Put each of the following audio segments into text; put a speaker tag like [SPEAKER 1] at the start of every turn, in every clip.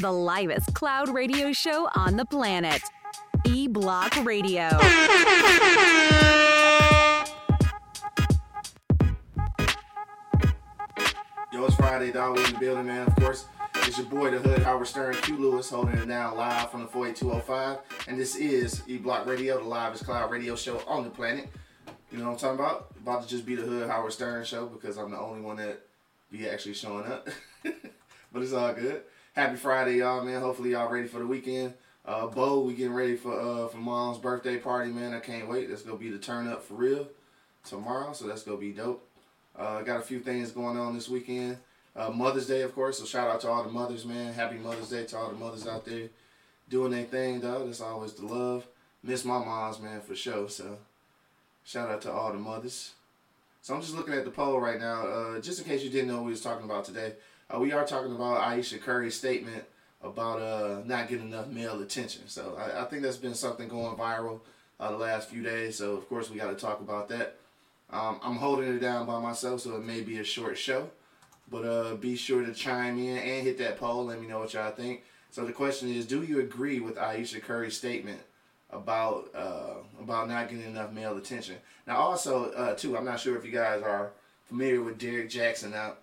[SPEAKER 1] The livest cloud radio show on the planet. E Block Radio.
[SPEAKER 2] Yo, it's Friday, dog. We in the building, man. Of course, it's your boy, the Hood, Howard Stern, Q Lewis, holding it down live from the 48205. And this is E Block Radio, the livest cloud radio show on the planet. You know what I'm talking about? About to just be the Hood, Howard Stern show because I'm the only one that be actually showing up. but it's all good. Happy Friday, y'all, man. Hopefully, y'all ready for the weekend. Uh, Bo, we getting ready for uh, for mom's birthday party, man. I can't wait. That's gonna be the turn up for real tomorrow, so that's gonna be dope. Uh, got a few things going on this weekend. Uh, Mother's Day, of course. So shout out to all the mothers, man. Happy Mother's Day to all the mothers out there doing their thing, though. That's always the love. Miss my moms, man, for sure. So shout out to all the mothers. So I'm just looking at the poll right now. Uh, just in case you didn't know what we was talking about today, uh, we are talking about Ayesha Curry's statement about uh, not getting enough male attention. So I, I think that's been something going viral uh, the last few days. So of course we got to talk about that. Um, I'm holding it down by myself, so it may be a short show. But uh, be sure to chime in and hit that poll. Let me know what y'all think. So the question is, do you agree with Ayesha Curry's statement about uh, about not getting enough male attention? Now, also, uh, too, I'm not sure if you guys are familiar with Derrick Jaxn Now,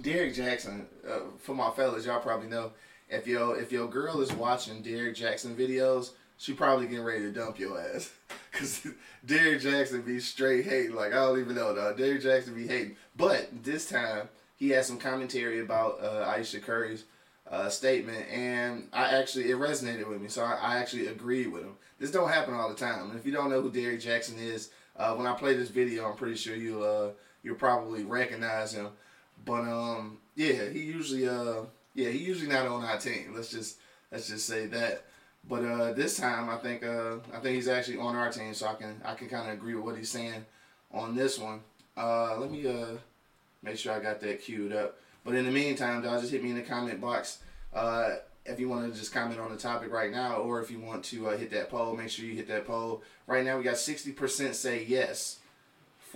[SPEAKER 2] Derrick Jaxn, uh, for my fellas, y'all probably know if your if your girl is watching Derrick Jaxn videos, she probably getting ready to dump your ass. Cause Derrick Jaxn be straight hating. Like I don't even know, dog. Derrick Jaxn be hating. But this time he had some commentary about uh, Ayesha Curry's uh, statement, and I actually it resonated with me. So I, I, actually agreed with him. This don't happen all the time. And if you don't know who Derrick Jaxn is, uh, when I play this video, I'm pretty sure you'll uh, you'll probably recognize him. But um, yeah, he usually uh, yeah, he usually not on our team. Let's just let's just say that. But uh, this time, I think uh, I think he's actually on our team, so I can I can kind of agree with what he's saying on this one. Uh, let me uh, make sure I got that queued up. But in the meantime, y'all just hit me in the comment box uh, if you want to just comment on the topic right now, or if you want to uh, hit that poll. Make sure you hit that poll. Right now, we got sixty percent say yes,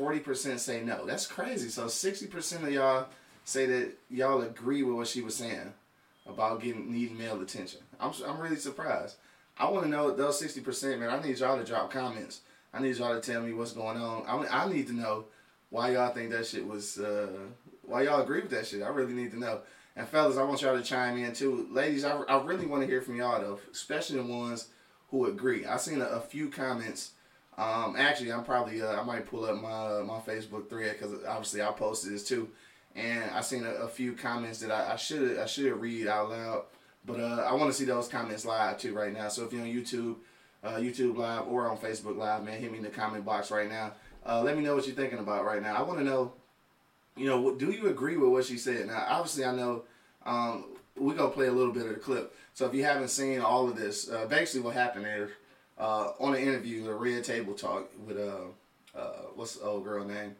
[SPEAKER 2] forty percent say no. That's crazy. So sixty percent of y'all say that y'all agree with what she was saying about getting needing male attention. I'm I'm really surprised. I want to know those sixty percent, man. I need y'all to drop comments. I need y'all to tell me what's going on. I I need to know why y'all think that shit was. Uh, why y'all agree with that shit? I really need to know. And fellas, I want y'all to chime in too. Ladies, I, I really want to hear from y'all though, especially the ones who agree. I've seen a, a few comments. Um, actually, I'm probably uh, I might pull up my my Facebook thread because obviously I posted this too, and I seen a, a few comments that I should I should read out loud. But uh, I want to see those comments live too right now. So if you're on YouTube, uh, YouTube Live or on Facebook Live, man, hit me in the comment box right now. Uh, let me know what you're thinking about right now. I want to know, you know, do you agree with what she said? Now, obviously, I know um, we're to play a little bit of the clip. So if you haven't seen all of this, uh, basically what happened is uh, on an interview, the Red Table Talk with, uh, uh, what's the old girl name?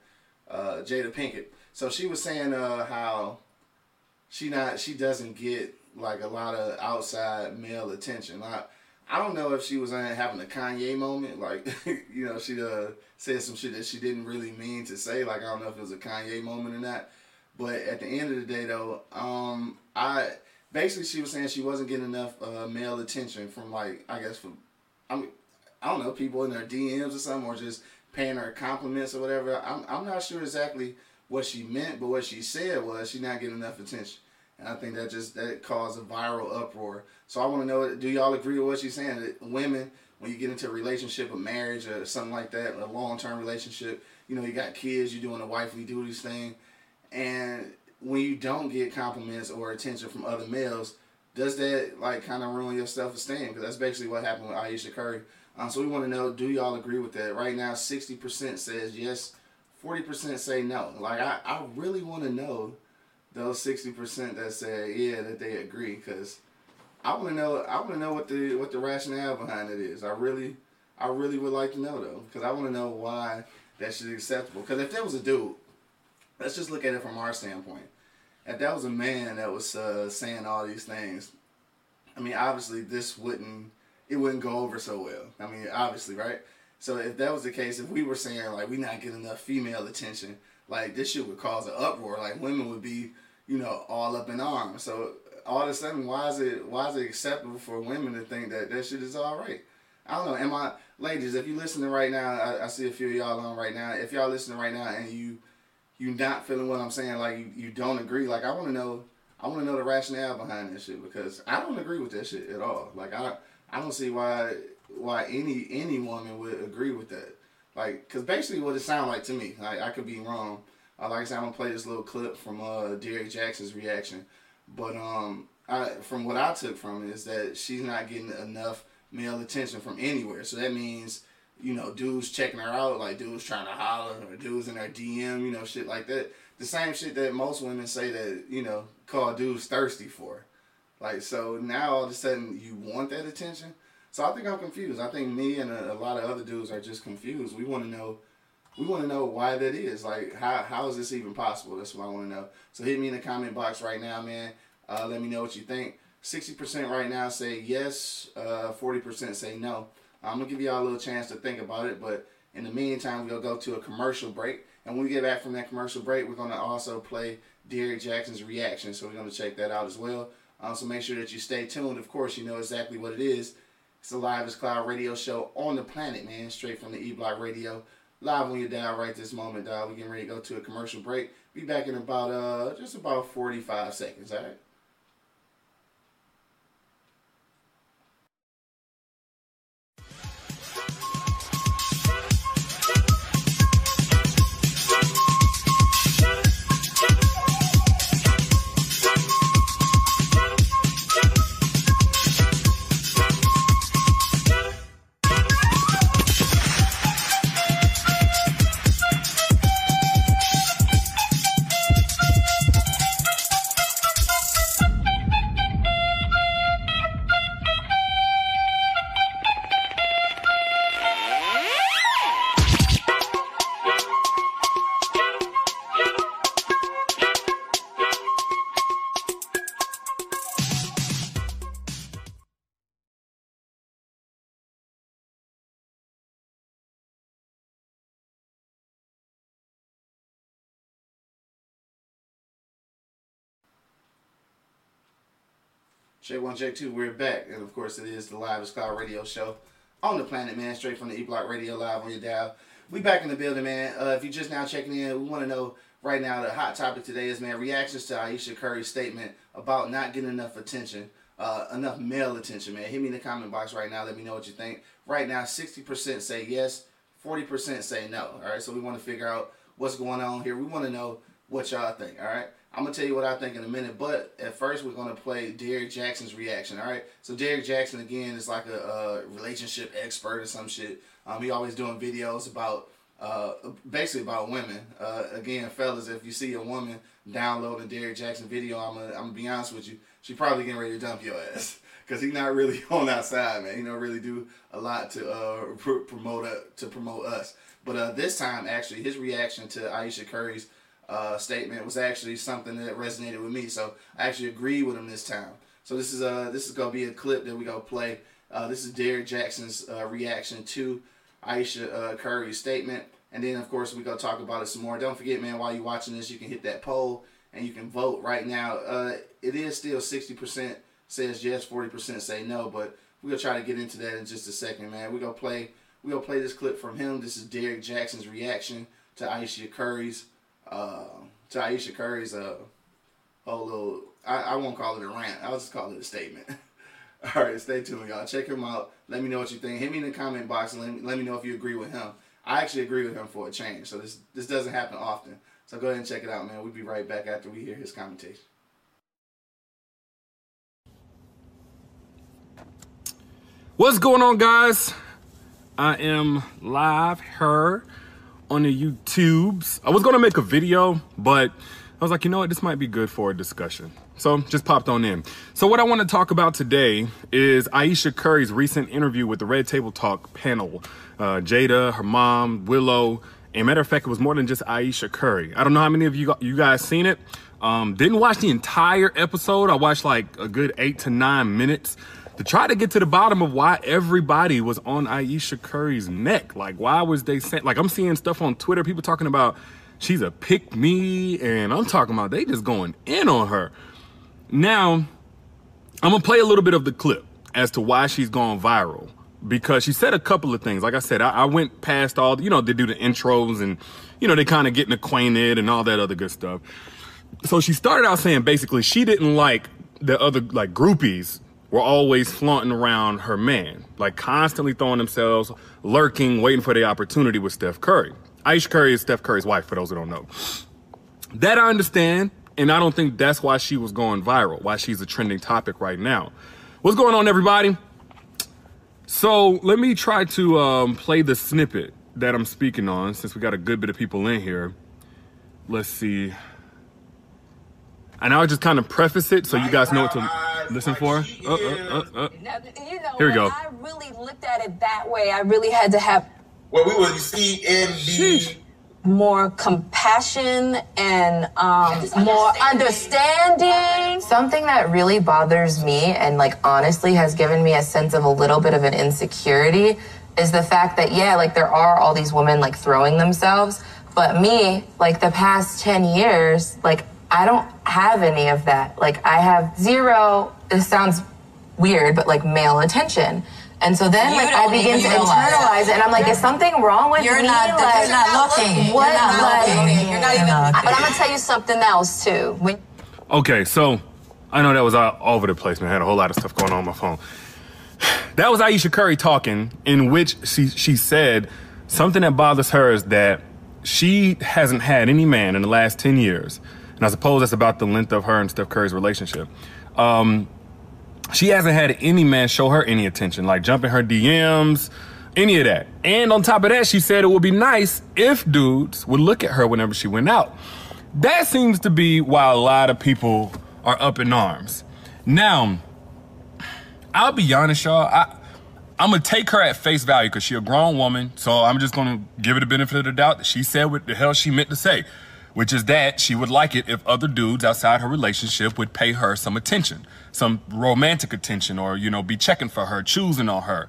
[SPEAKER 2] Uh, Jada Pinkett. So she was saying uh, how she not she doesn't get like a lot of outside male attention. I, I don't know if she was having a Kanye moment, like you know, she uh, said some shit that she didn't really mean to say. Like I don't know if it was a Kanye moment or not. But at the end of the day, though, um, I basically she was saying she wasn't getting enough uh, male attention from like I guess from I mean I don't know people in their DMs or something or just paying her compliments or whatever. I'm I'm not sure exactly what she meant, but what she said was she's not getting enough attention. And I think that just that caused a viral uproar. So I want to know, do y'all agree with what she's saying? That women, when you get into a relationship, a marriage, or something like that, a long term relationship, you know, you got kids, you're doing a wifely duties thing, and when you don't get compliments or attention from other males, does that like kind of ruin your self esteem? Because that's basically what happened with Ayesha Curry. Um, so we want to know, do y'all agree with that? Right now, sixty percent says yes, forty percent say no. Like I, I really want to know those sixty percent that say yeah that they agree because I want to know. I want to know what the what the rationale behind it is. I really, I really would like to know though, because I want to know why that should be acceptable. Because if there was a dude, let's just look at it from our standpoint. If that was a man that was uh, saying all these things, I mean, obviously this wouldn't it wouldn't go over so well. I mean, obviously, right? So if that was the case, if we were saying like we not getting enough female attention, like this shit would cause an uproar. Like women would be, you know, all up in arms. So all of a sudden, why is it why is it acceptable for women to think that that shit is all right? I don't know. Am I, ladies? If you listening right now, I, I see a few of y'all on right now. If y'all listening right now and you you not feeling what I'm saying, like you, you don't agree, like I want to know. I want to know the rationale behind that shit because I don't agree with that shit at all. Like I I don't see why why any any woman would agree with that. Like, cause basically what it sounds like to me, like I could be wrong. Uh, like I said, I'm gonna play this little clip from uh, Derrick Jaxn's reaction, but um, I, from what I took from it is that she's not getting enough male attention from anywhere. So that means, you know, dudes checking her out, like dudes trying to holler, or dudes in her DM, you know, shit like that. The same shit that most women say that you know call dudes thirsty for. Like so now all of a sudden you want that attention. So I think I'm confused. I think me and a, a lot of other dudes are just confused. We want to know we want to know why that is. Like, how, how is this even possible? That's what I want to know. So hit me in the comment box right now, man. Uh, let me know what you think. 60% right now say yes, uh, 40% say no. I'm to give y'all a little chance to think about it, but in the meantime, we'll go to a commercial break. And when we get back from that commercial break, we're to also play Derrick Jaxn's reaction. So we're to check that out as well. Um, so make sure that you stay tuned. Of course, you know exactly what it is. It's the Live as Cloud radio show on the planet, man. Straight from the E Block Radio. Live on your dial right this moment, dog. We're getting ready to go to a commercial break. Be back in about uh just about 45 seconds, alright? J1, J2, we're back. And of course, it is the Live Cloud radio show on the planet, man. Straight from the E Block Radio Live on your dial. We back in the building, man. Uh, if you're just now checking in, we want to know right now the hot topic today is, man, reactions to Ayesha Curry's statement about not getting enough attention, uh, enough male attention, man. Hit me in the comment box right now. Let me know what you think. Right now, 60% say yes, 40% say no. All right, so we want to figure out what's going on here. We want to know what y'all think, all right? I'm gonna tell you what I think in a minute, but at first we're gonna play Derrick Jaxn's reaction. All right. So Derrick Jaxn again is like a, a relationship expert or some shit. Um, he always doing videos about uh, basically about women. Uh, again, fellas, if you see a woman downloading Derrick Jaxn video, I'm gonna, I'm gonna be honest with you, she probably getting ready to dump your ass because he's not really on that side, man. He don't really do a lot to uh, pr- promote uh, to promote us. But uh, this time, actually, his reaction to Ayesha Curry's uh, statement was actually something that resonated with me. So I actually agreed with him this time. So this is uh this is gonna be a clip that we gonna play. Uh, this is Derrick Jaxn's uh, reaction to Ayesha uh, Curry's statement, and then of course we gonna talk about it some more. Don't forget, man, while you're watching this, you can hit that poll and you can vote right now. Uh, it is still 60% says yes, 40% say no, but we're gonna try to get into that in just a second, man. We're gonna play we gonna play this clip from him. This is Derrick Jaxn's reaction to Ayesha Curry's uh, Curry's uh, whole little, I, I won't call it a rant. I'll just call it a statement. All right, stay tuned, y'all. Check him out. Let me know what you think. Hit me in the comment box and let me, let me know if you agree with him. I actually agree with him for a change, so this this doesn't happen often. So go ahead and check it out, man. We'll be right back after we hear his commentation.
[SPEAKER 3] What's going on, guys? I am live here on the YouTubes. I was gonna make a video, but I was like, you know what, this might be good for a discussion. So just popped on in. So what I want to talk about today is Ayesha Curry's recent interview with the Red Table Talk panel. Uh, Jada, her mom, Willow, and matter of fact, it was more than just Ayesha Curry. I don't know how many of you you guys seen it. Um, didn't watch the entire episode. I watched like a good eight to nine minutes to try to get to the bottom of why everybody was on Ayesha Curry's neck. Like, why was they saying, like, I'm seeing stuff on Twitter, people talking about she's a pick me, and I'm talking about they just going in on her. Now, I'm gonna play a little bit of the clip as to why she's gone viral because she said a couple of things. Like I said, I, I went past all, you know, they do the intros and, you know, they kind of getting acquainted and all that other good stuff. So she started out saying basically she didn't like the other, like groupies were always flaunting around her man, like constantly throwing themselves, lurking, waiting for the opportunity with Steph Curry. Ayesha Curry is Steph Curry's wife, for those who don't know. That I understand, and I don't think that's why she was going viral, why she's a trending topic right now. What's going on, everybody? So let me try to um, play the snippet that I'm speaking on since we got a good bit of people in here. Let's see. And I'll just kind of preface it so you guys know what to listen for. Uh, uh, uh, uh.
[SPEAKER 4] Now, you know,
[SPEAKER 3] Here we go.
[SPEAKER 4] I really looked at it that way. I really had to have
[SPEAKER 5] What we will see in the
[SPEAKER 4] more compassion and um, more understanding.
[SPEAKER 6] Something that really bothers me and like honestly has given me a sense of a little bit of an insecurity is the fact that yeah, like there are all these women like throwing themselves, but me, like the past 10 years, like I don't have any of that. Like I have zero, This sounds weird, but like male attention. And so then
[SPEAKER 7] You
[SPEAKER 6] like I begin to internalize it and I'm like, is something wrong with
[SPEAKER 7] You're
[SPEAKER 6] me?
[SPEAKER 7] not,
[SPEAKER 6] like,
[SPEAKER 7] you're not looking.
[SPEAKER 6] What,
[SPEAKER 7] You're not
[SPEAKER 6] like-
[SPEAKER 7] looking. You're not even.
[SPEAKER 4] But I'm gonna tell you something else too. When
[SPEAKER 3] Okay, so I know that was all over the place, man. I had a whole lot of stuff going on, on my phone. That was Ayesha Curry talking, in which she she said something that bothers her is that she hasn't had any man in the last ten years, and I suppose that's about the length of her and Steph Curry's relationship. Um, she hasn't had any man show her any attention, like jumping her DMs, any of that. And on top of that, she said it would be nice if dudes would look at her whenever she went out. That seems to be why a lot of people are up in arms. Now, I'll be honest, y'all. I, I'm gonna take her at face value because she's a grown woman. So I'm just gonna give her the benefit of the doubt that she said what the hell she meant to say, which is that she would like it if other dudes outside her relationship would pay her some attention, some romantic attention, or you know, be checking for her, choosing on her.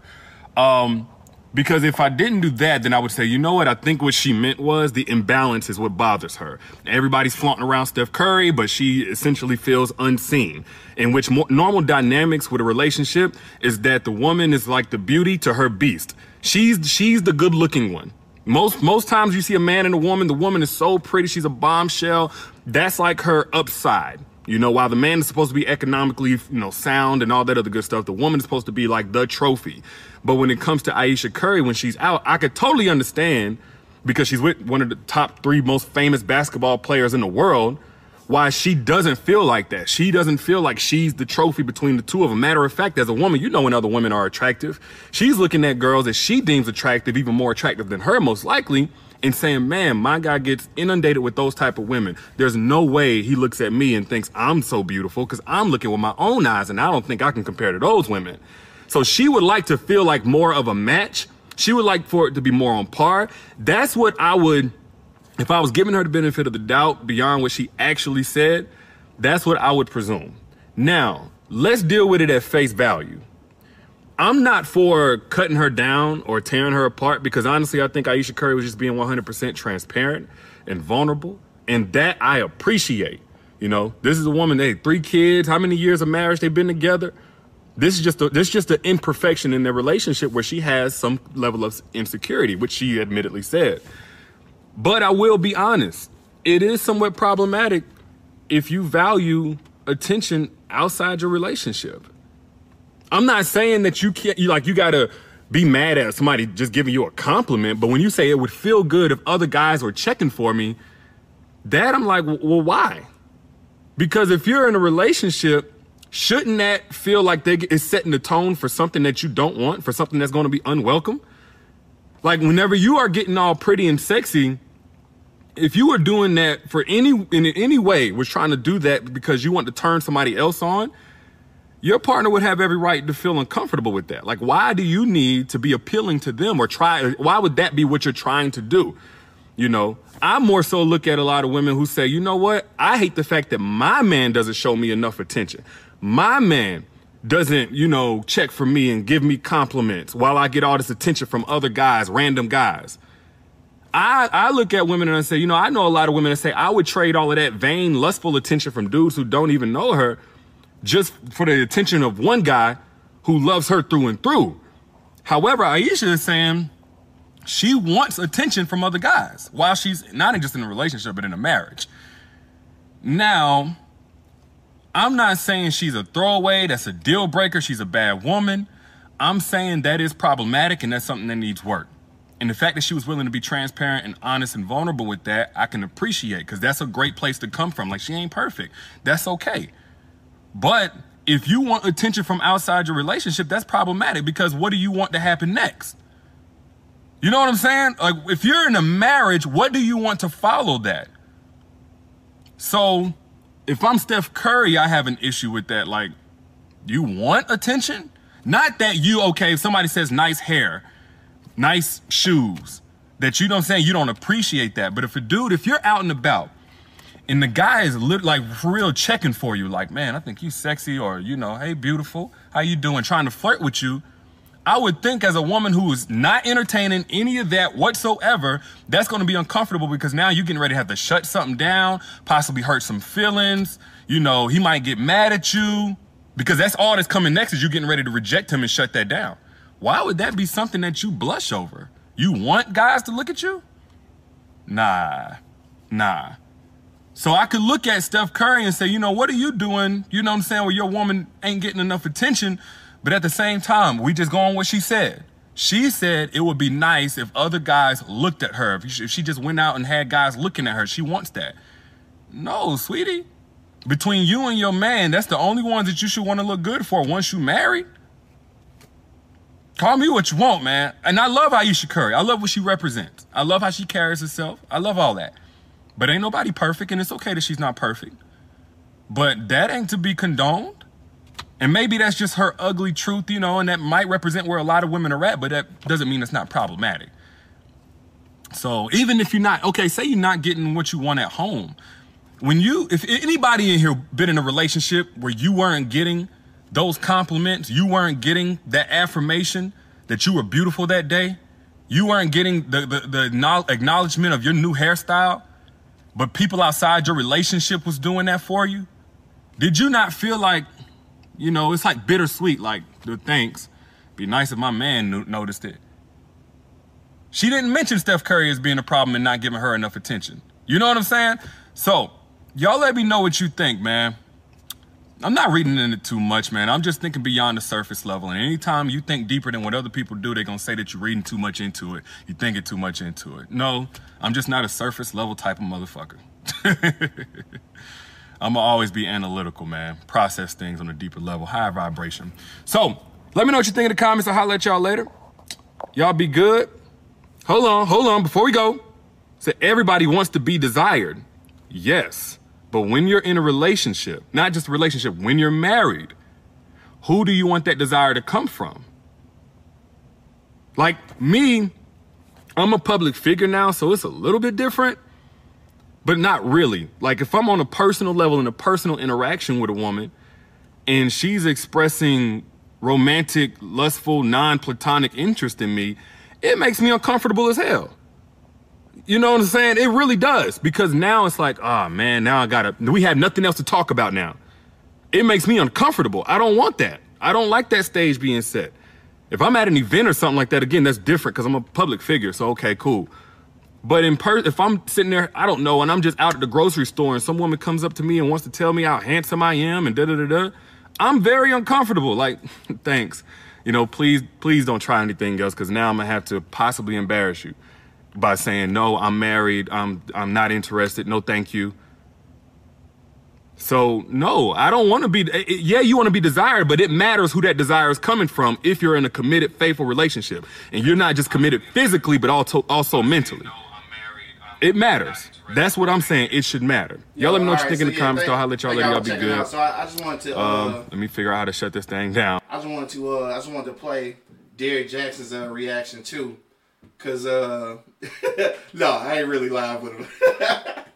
[SPEAKER 3] Um, because if I didn't do that, then I would say, you know what? I think what she meant was the imbalance is what bothers her. Everybody's flaunting around Steph Curry, but she essentially feels unseen. In which normal dynamics with a relationship is that the woman is like the beauty to her beast. She's she's the good-looking one. Most most times you see a man and a woman, the woman is so pretty, she's a bombshell. That's like her upside. You know, while the man is supposed to be economically, you know, sound and all that other good stuff, the woman is supposed to be like the trophy. But when it comes to Ayesha Curry, when she's out, I could totally understand because she's with one of the top three most famous basketball players in the world, why she doesn't feel like that. She doesn't feel like she's the trophy between the two of them. Matter of fact, as a woman, you know when other women are attractive, she's looking at girls that she deems attractive, even more attractive than her, most likely, and saying, man, my guy gets inundated with those type of women. There's no way he looks at me and thinks I'm so beautiful because I'm looking with my own eyes and I don't think I can compare to those women. So she would like to feel like more of a match. She would like for it to be more on par. That's what I would, if I was giving her the benefit of the doubt beyond what she actually said, that's what I would presume. Now, let's deal with it at face value. I'm not for cutting her down or tearing her apart because honestly, I think Ayesha Curry was just being 100% transparent and vulnerable. And that I appreciate. You know, this is a woman, they had three kids. How many years of marriage they've been together? This is just a, this is just an imperfection in their relationship where she has some level of insecurity, which she admittedly said. But I will be honest, it is somewhat problematic if you value attention outside your relationship. I'm not saying that you can't you like you gotta be mad at somebody just giving you a compliment, but when you say it would feel good if other guys were checking for me, that I'm like, well, why? Because if you're in a relationship, shouldn't that feel like they is setting the tone for something that you don't want, for something that's going to be unwelcome? Like whenever you are getting all pretty and sexy, if you were doing that for any in any way was trying to do that because you want to turn somebody else on, your partner would have every right to feel uncomfortable with that. Like, why do you need to be appealing to them or try? Why would that be what you're trying to do? You know, I more so look at a lot of women who say, you know what? I hate the fact that my man doesn't show me enough attention. My man doesn't, you know, check for me and give me compliments while I get all this attention from other guys, random guys. I, I look at women and I say, you know, I know a lot of women that say I would trade all of that vain, lustful attention from dudes who don't even know her just for the attention of one guy who loves her through and through. However, Ayesha is saying she wants attention from other guys while she's not just in a relationship, but in a marriage. Now, I'm not saying she's a throwaway, that's a deal breaker, she's a bad woman. I'm saying that is problematic and that's something that needs work. And the fact that she was willing to be transparent and honest and vulnerable with that, I can appreciate because that's a great place to come from. Like, she ain't perfect. That's okay. But if you want attention from outside your relationship, that's problematic because what do you want to happen next? You know what I'm saying? Like, if you're in a marriage, what do you want to follow that? So, if I'm Steph Curry, I have an issue with that. Like, you want attention? Not that you, okay, if somebody says nice hair, nice shoes, that you don't say you don't appreciate that. But if a dude, if you're out and about and the guy is lit, like for real checking for you, like, man, I think you sexy or, you know, hey, beautiful, how you doing? Trying to flirt with you. I would think as a woman who is not entertaining any of that whatsoever, that's going to be uncomfortable because now you're getting ready to have to shut something down, possibly hurt some feelings. You know, he might get mad at you because that's all that's coming next is you getting ready to reject him and shut that down. Why would that be something that you blush over? You want guys to look at you? Nah, nah. So I could look at Steph Curry and say, you know, what are you doing? You know what I'm saying? Where your woman ain't getting enough attention. But at the same time, we just go on what she said. She said it would be nice if other guys looked at her. If she, just went out and had guys looking at her, she wants that. No, sweetie. Between you and your man, that's the only ones that you should want to look good for once you married. Call me what you want, man. And I love Ayesha Curry. I love what she represents. I love how she carries herself. I love all that. But ain't nobody perfect, and it's okay that she's not perfect. But that ain't to be condoned. And maybe that's just her ugly truth, you know, and that might represent where a lot of women are at, but that doesn't mean it's not problematic. So even if you're not, okay, say you're not getting what you want at home. When you, if anybody in here been in a relationship where you weren't getting those compliments, you weren't getting that affirmation that you were beautiful that day, you weren't getting the, the, the acknowledgement of your new hairstyle, but people outside your relationship was doing that for you, did you not feel like, you know, it's like bittersweet, like the thanks. Be nice if my man noticed it. She didn't mention Steph Curry as being a problem and not giving her enough attention. You know what I'm saying? So, y'all let me know what you think, man. I'm not reading in it too much, man. I'm just thinking beyond the surface level. And anytime you think deeper than what other people do, they're gonna say that you're reading too much into it. You're thinking too much into it. No, I'm just not a surface level type of motherfucker. I'm gonna always be analytical, man. Process things on a deeper level, higher vibration. So let me know what you think in the comments. I'll holler at y'all later. Y'all be good. Hold on, hold on. Before we go, say everybody wants to be desired. Yes. But when you're in a relationship, not just a relationship, when you're married, who do you want that desire to come from? Like me, I'm a public figure now, so it's a little bit different, but not really. Like if I'm on a personal level in a personal interaction with a woman and she's expressing romantic, lustful, non platonic interest in me, it makes me uncomfortable as hell. You know what I'm saying? It really does because now it's like, oh man, now I gotta, we have nothing else to talk about now. It makes me uncomfortable. I don't want that. I don't like that stage being set. If I'm at an event or something like that, again, that's different because I'm a public figure. So, okay, cool. But in person, if I'm sitting there, I don't know, and I'm just out at the grocery store and some woman comes up to me and wants to tell me how handsome I am and da da da da, I'm very uncomfortable. Like, thanks. You know, please, please don't try anything else because now I'm gonna have to possibly embarrass you by saying no i'm married. I'm i'm not interested. No thank you. So no i don't want to be eh, eh, yeah you want to be desired but it matters who that desire is coming from if you're in a committed faithful relationship. And you're not just committed physically but also also mentally It matters. That's what I'm saying. It should matter. Y'all let me know what you
[SPEAKER 2] Alright,
[SPEAKER 3] think in the
[SPEAKER 2] yeah,
[SPEAKER 3] comments. Though, I'll let y'all let y'all be good.
[SPEAKER 2] out. So I, I just wanted to. Uh,
[SPEAKER 3] Um, let me figure out how to shut this thing down.
[SPEAKER 2] I just wanted to. Uh, I just wanted to play Derrick Jaxn's uh, reaction too, cause uh, no, I ain't really live with him.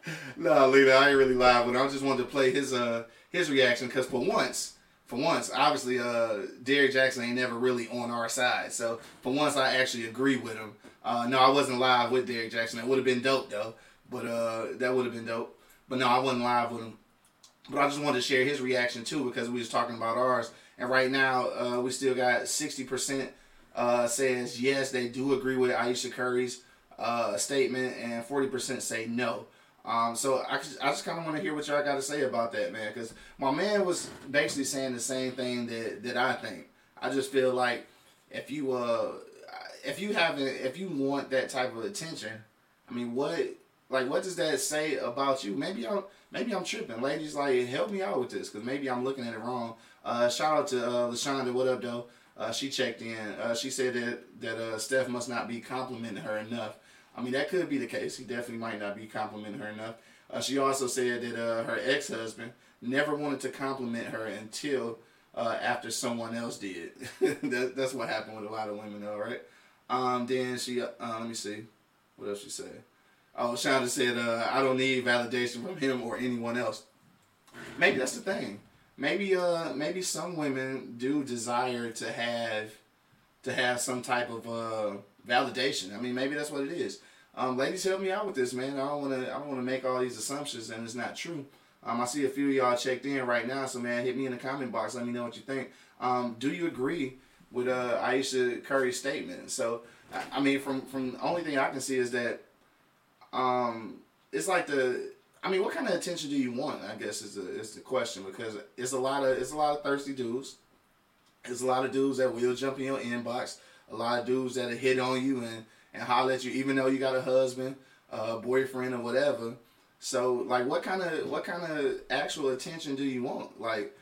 [SPEAKER 2] no, Lita, I ain't really live with him. I just wanted to play his uh his reaction, cause for once. For once, obviously, uh, Derrick Jaxn ain't never really on our side. So for once, I actually agree with him. Uh, no, I wasn't live with Derrick Jaxn. That would have been dope though. But uh, that would have been dope. But no, I wasn't live with him. But I just wanted to share his reaction too because we was talking about ours. And right now, uh, we still got sixty percent uh, says yes, they do agree with Ayesha Curry's uh, statement, and forty percent say no. Um, so I, just- I just kind of want to hear what y'all got to say about that, man. Because my man was basically saying the same thing that that I think. I just feel like if you uh if you haven't if you want that type of attention, I mean, what like what does that say about you? Maybe I'm maybe I'm tripping. Ladies, like help me out with this because maybe I'm looking at it wrong. Uh, shout out to uh, Lashonda. What up, though? Uh, she checked in. Uh, she said that that uh, Steph must not be complimenting her enough. I mean, that could be the case. He definitely might not be complimenting her enough. Uh, she also said that uh, her ex husband never wanted to compliment her until uh, after someone else did. that, that's what happened with a lot of women, though, right? Um, then she, uh, let me see, what else she said. Oh, Shonda said, uh, I don't need validation from him or anyone else. Maybe that's the thing. Maybe, uh, maybe some women do desire to have, to have some type of uh, validation. I mean, maybe that's what it is. Um, ladies, help me out with this, man. I don't want to, I don't want to make all these assumptions and it's not true. Um, I see a few of y'all checked in right now, so man, hit me in the comment box. Let me know what you think. Um, do you agree with uh, Ayesha Curry's statement? So, I- mean, from from the only thing I can see is that um, it's like the. I mean, what kind of attention do you want? I guess is the is the question because it's a lot of it's a lot of thirsty dudes. It's a lot of dudes that will jump in your inbox. A lot of dudes that hit on you and and holler at you, even though you got a husband, a boyfriend, or whatever. So, like, what kind of what kind of actual attention do you want? Like,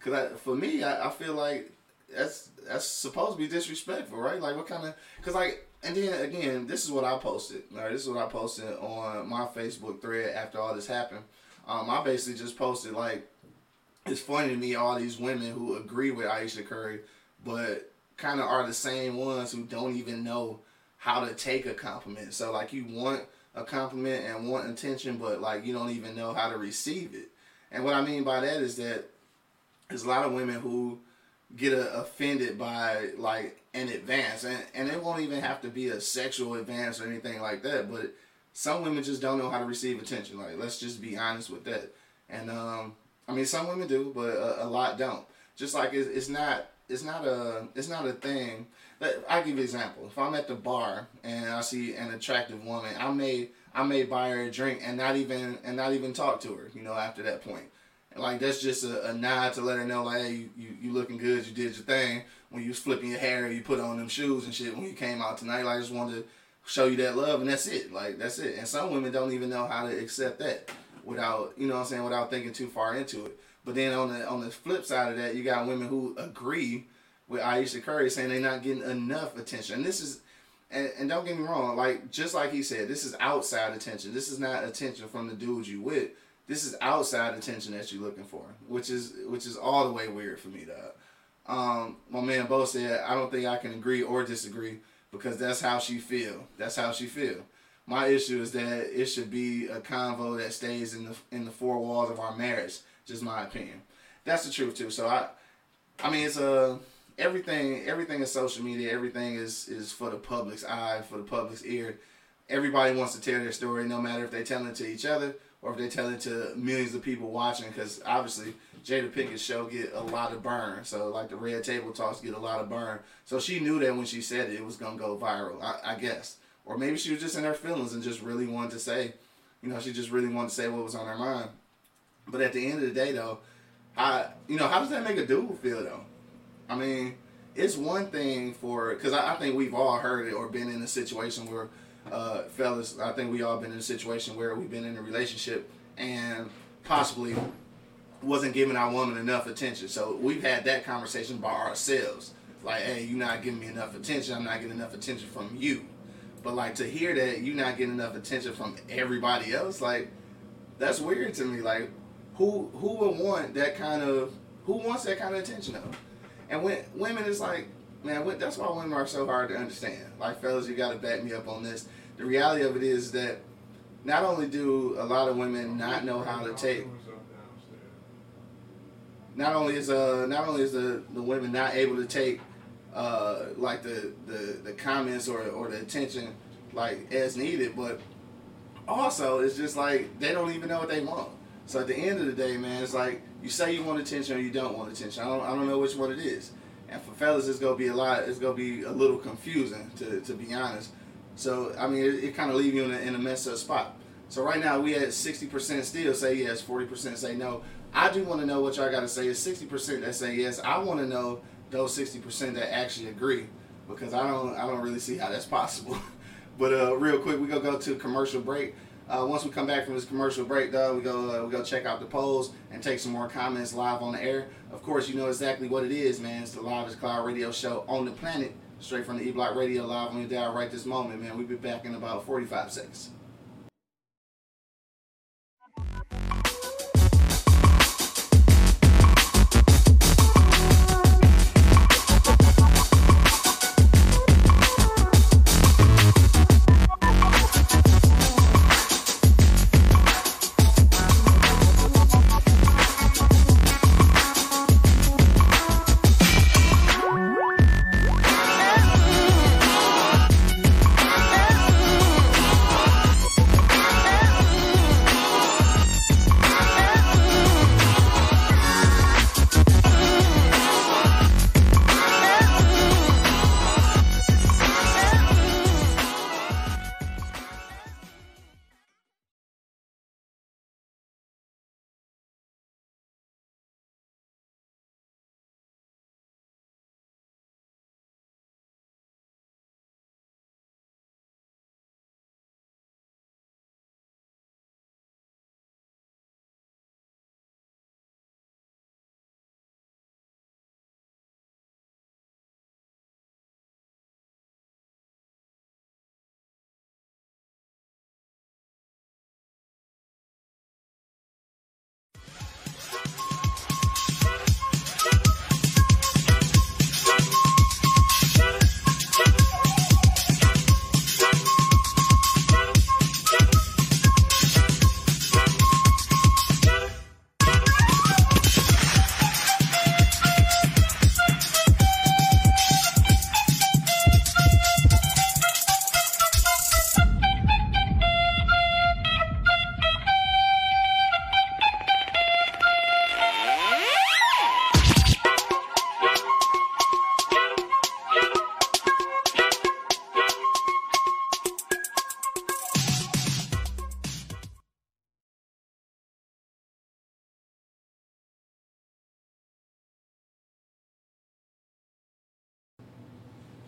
[SPEAKER 2] cause I, for me, I, I feel like that's that's supposed to be disrespectful, right? Like, what kind of? Cause like, and then again, this is what I posted. All right, this is what I posted on my Facebook thread after all this happened. Um, I basically just posted like, it's funny to me all these women who agree with Ayesha Curry, but kind of are the same ones who don't even know how to take a compliment. So like, you want a compliment and want attention, but like you don't even know how to receive it. And what I mean by that is that there's a lot of women who get uh, offended by like an advance, and and it won't even have to be a sexual advance or anything like that. But some women just don't know how to receive attention. Like let's just be honest with that. And um, I mean, some women do, but a, a lot don't. Just like it's, it's not it's not a it's not a thing. I'll give you an example. If I'm at the bar and I see an attractive woman, I may I may buy her a drink and not even and not even talk to her. You know, after that point. Like that's just a, a nod to let her know like hey you, you, you looking good you did your thing. When you was flipping your hair you put on them shoes and shit when you came out tonight. Like I just wanted to show you that love and that's it. Like that's it. And some women don't even know how to accept that without you know what I'm saying without thinking too far into it. But then on the on the flip side of that you got women who agree with Ayesha Curry saying they're not getting enough attention. And this is and, and don't get me wrong, like just like he said, this is outside attention. This is not attention from the dudes you with. This is outside attention that you're looking for, which is which is all the way weird for me, dog. Um, my man Bo said, I don't think I can agree or disagree because that's how she feel. That's how she feel. My issue is that it should be a convo that stays in the in the four walls of our marriage. Just my opinion. That's the truth too. So I, I mean, it's a everything. Everything is social media. Everything is is for the public's eye, for the public's ear. Everybody wants to tell their story, no matter if they tell it to each other or if they tell it to millions of people watching. Because obviously, Jada Pinkett's show get a lot of burn. So like the Red Table Talks get a lot of burn. So she knew that when she said it, it was gonna go viral. I, I guess, or maybe she was just in her feelings and just really wanted to say, you know, she just really wanted to say what was on her mind. But at the end of the day, though, I, you know, how does that make a dude feel though? I mean, it's one thing for because I, I think we've all heard it or been in a situation where, uh, fellas, I think we all been in a situation where we've been in a relationship and possibly wasn't giving our woman enough attention. So we've had that conversation by ourselves. Like, hey, you're not giving me enough attention. I'm not getting enough attention from you. But like to hear that you not getting enough attention from everybody else, like that's weird to me. Like who who would want that kind of who wants that kind of attention though? And when women is like, man, that's why women are so hard to understand. Like fellas, you got to back me up on this. The reality of it is that not only do a lot of women not know how to take not only is uh not only is the, the women not able to take uh like the, the the comments or or the attention like as needed, but also it's just like they don't even know what they want. So at the end of the day, man, it's like you say you want attention or you don't want attention. I don't I don't know which one it is. And for fellas, it's gonna be a lot. It's gonna be a little confusing to to be honest. So I mean, it, it kind of leave you in a, in a messed up spot. So right now we sixty percent still say yes, forty percent say no. I do want to know what y'all got to say. Is sixty percent that say yes? I want to know those sixty percent that actually agree because I don't I don't really see how that's possible. but uh, real quick, we gonna go to commercial break. Uh, once we come back from this commercial break, though, we go uh, we go check out the polls and take some more comments live on the air. Of course, you know exactly what it is, man. It's the Live Cloud radio show on the planet, straight from the E Block Radio live on your dial right this moment, man. We'll be back in about 45 seconds.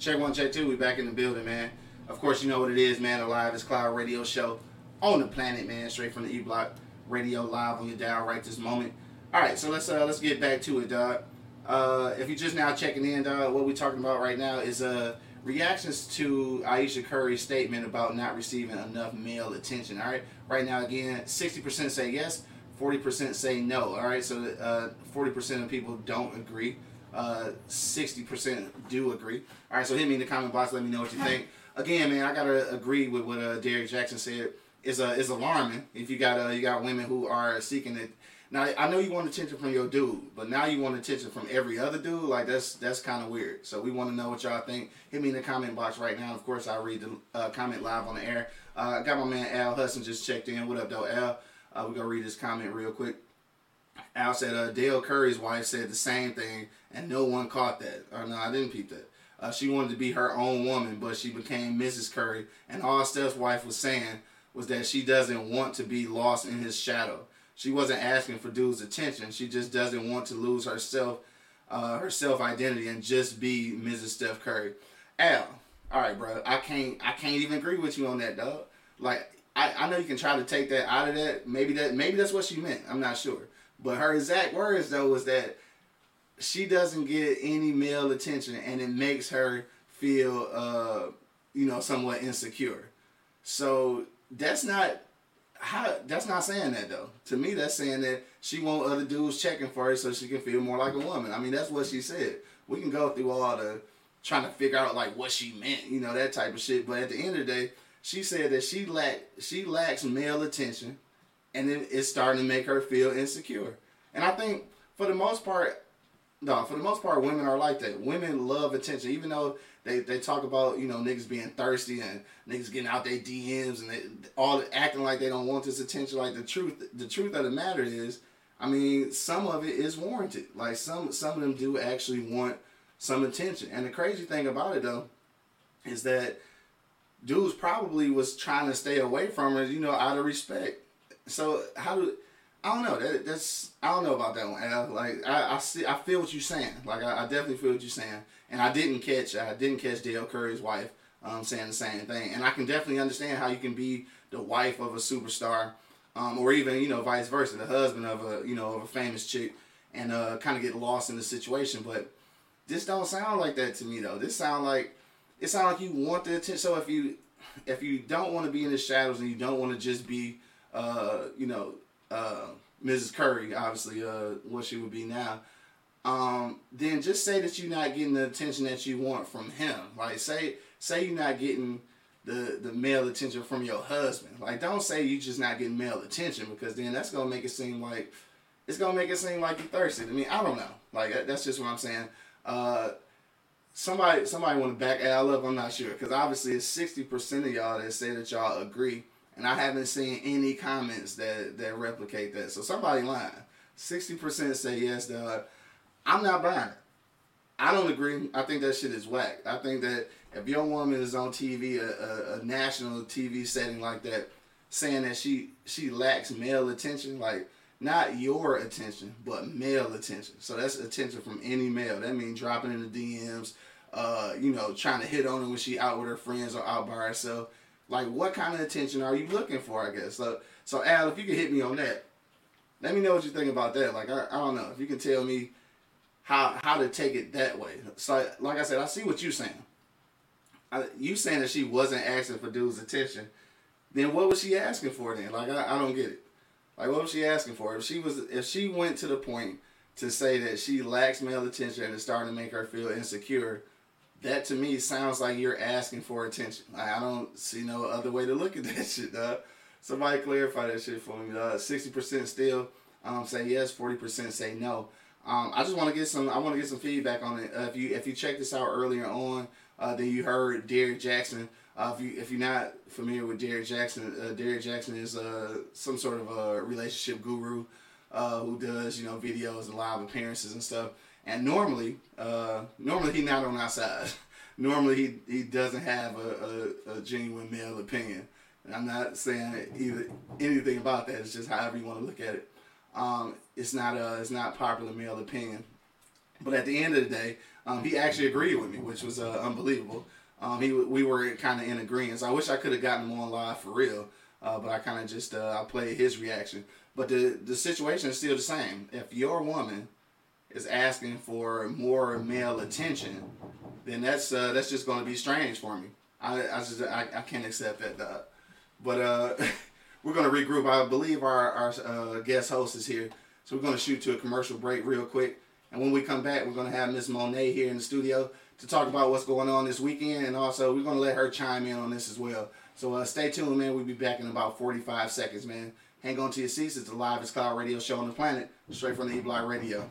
[SPEAKER 2] Check one, check two. We back in the building, man. Of course, you know what it is, man. The Live is Cloud Radio Show on the planet, man. Straight from the E Block Radio live on your dial right this moment. All right, so let's uh let's get back to it, dog. Uh, if you're just now checking in, dog, what we're talking about right now is uh reactions to Ayesha Curry's statement about not receiving enough male attention. All right, right now again, 60% say yes, 40% say no. All right, so uh, 40% of people don't agree. Uh, 60% do agree. All right, so hit me in the comment box. Let me know what you think. Again, man, I gotta agree with what uh, Derrick Jaxn said. It's uh, it's alarming if you got uh, you got women who are seeking it. Now I know you want attention from your dude, but now you want attention from every other dude. Like that's that's kind of weird. So we want to know what y'all think. Hit me in the comment box right now. Of course, I'll read the uh, comment live on the air. Uh, I got my man Al Hudson just checked in. What up, though, Al? Uh, we gonna read his comment real quick. Al said uh, Dell Curry's wife said the same thing, and no one caught that. Or no, I didn't peep that. Uh, she wanted to be her own woman, but she became Mrs. Curry. And all Steph's wife was saying was that she doesn't want to be lost in his shadow. She wasn't asking for dude's attention. She just doesn't want to lose herself, uh, her self identity, and just be Mrs. Steph Curry. Al, all right, bro. I can't, I can't even agree with you on that, dog. Like, I, I know you can try to take that out of that. Maybe that, maybe that's what she meant. I'm not sure. But her exact words though was that she doesn't get any male attention, and it makes her feel uh, you know, somewhat insecure. So that's not how that's not saying that though. To me, that's saying that she want other dudes checking for her so she can feel more like a woman. I mean, that's what she said. We can go through all the trying to figure out like what she meant, you know, that type of shit. But at the end of the day, she said that she lack she lacks male attention, and it, it's starting to make her feel insecure. And I think for the most part, no, for the most part, women are like that. Women love attention, even though they, they talk about you know niggas being thirsty and niggas getting out their DMs and they, all acting like they don't want this attention. Like the truth, the truth of the matter is, I mean, some of it is warranted. Like some some of them do actually want some attention. And the crazy thing about it though, is that dudes probably was trying to stay away from her, you know, out of respect. So how do I don't know. That, that's I don't know about that one. Al. Like I, I see, I feel what you're saying. Like I, I, definitely feel what you're saying. And I didn't catch, I didn't catch Dell Curry's wife um, saying the same thing. And I can definitely understand how you can be the wife of a superstar, um, or even you know vice versa, the husband of a you know of a famous chick, and uh, kind of get lost in the situation. But this don't sound like that to me though. This sound like it sound like you want the attention. So if you if you don't want to be in the shadows and you don't want to just be uh, you know uh, Mrs. Curry, obviously, uh, what she would be now, um, then just say that you're not getting the attention that you want from him. Like say say you're not getting the the male attention from your husband. Like don't say you're just not getting male attention because then that's gonna make it seem like it's gonna make it seem like you're thirsty. I mean, I don't know. Like that's just what I'm saying. Uh, somebody somebody want to back Al up. I'm not sure because obviously it's sixty percent of y'all that say that y'all agree and I haven't seen any comments that that replicate that. So somebody lying. Sixty percent say yes. I'm not buying it. I don't agree. I think that shit is whack. I think that if your woman is on TV, a, a, a national TV setting like that, saying that she she lacks male attention, like not your attention, but male attention. So that's attention from any male. That means dropping in the DMs, uh, you know, trying to hit on her when she out with her friends or out by herself. Like, what kind of attention are you looking for? I guess. So, so Al, if you can hit me on that, let me know what you think about that. Like, I, I don't know if you can tell me how how to take it that way. So, like I said, I see what you're saying. I, you saying that she wasn't asking for dude's attention, then what was she asking for then? Like, I, I don't get it. Like, what was she asking for? If she was, if she went to the point to say that she lacks male attention and it's starting to make her feel insecure, that to me sounds like you're asking for attention. Like, I don't see no other way to look at that shit, dog. Somebody clarify that shit for me, dog. Sixty percent still um, say yes, forty percent say no. Um, I just want to get some. I want to get some feedback on it. Uh, if you if you checked this out earlier on, uh, then you heard Derrick Jaxn. Uh, if you if you're not familiar with Derrick Jaxn, uh, Derrick Jaxn is uh, some sort of a relationship guru uh, who does you know videos and live appearances and stuff. And normally, uh, normally he's not on our side. normally he, he doesn't have a, a, a, genuine male opinion. And I'm not saying either anything about that. It's just however you want to look at it. Um, it's not a it's not popular male opinion. But at the end of the day, um, he actually agreed with me, which was uh, unbelievable. Um, he we were kind of in agreement. I wish I could have gotten him on live for real, uh, but I kind of just uh, I played his reaction. But the the situation is still the same. If you're a woman is asking for more male attention, then that's uh, that's just going to be strange for me. I I just I, I can't accept that. But uh, we're going to regroup. I believe our our uh, guest host is here, so we're going to shoot to a commercial break real quick. And when we come back, we're going to have Miss Monet here in the studio to talk about what's going on this weekend, and also we're going to let her chime in on this as well. So uh, stay tuned, man. We'll be back in about 45 seconds, man. Hang on to your seats. It's the livest cloud radio show on the planet, straight from the E Block Radio.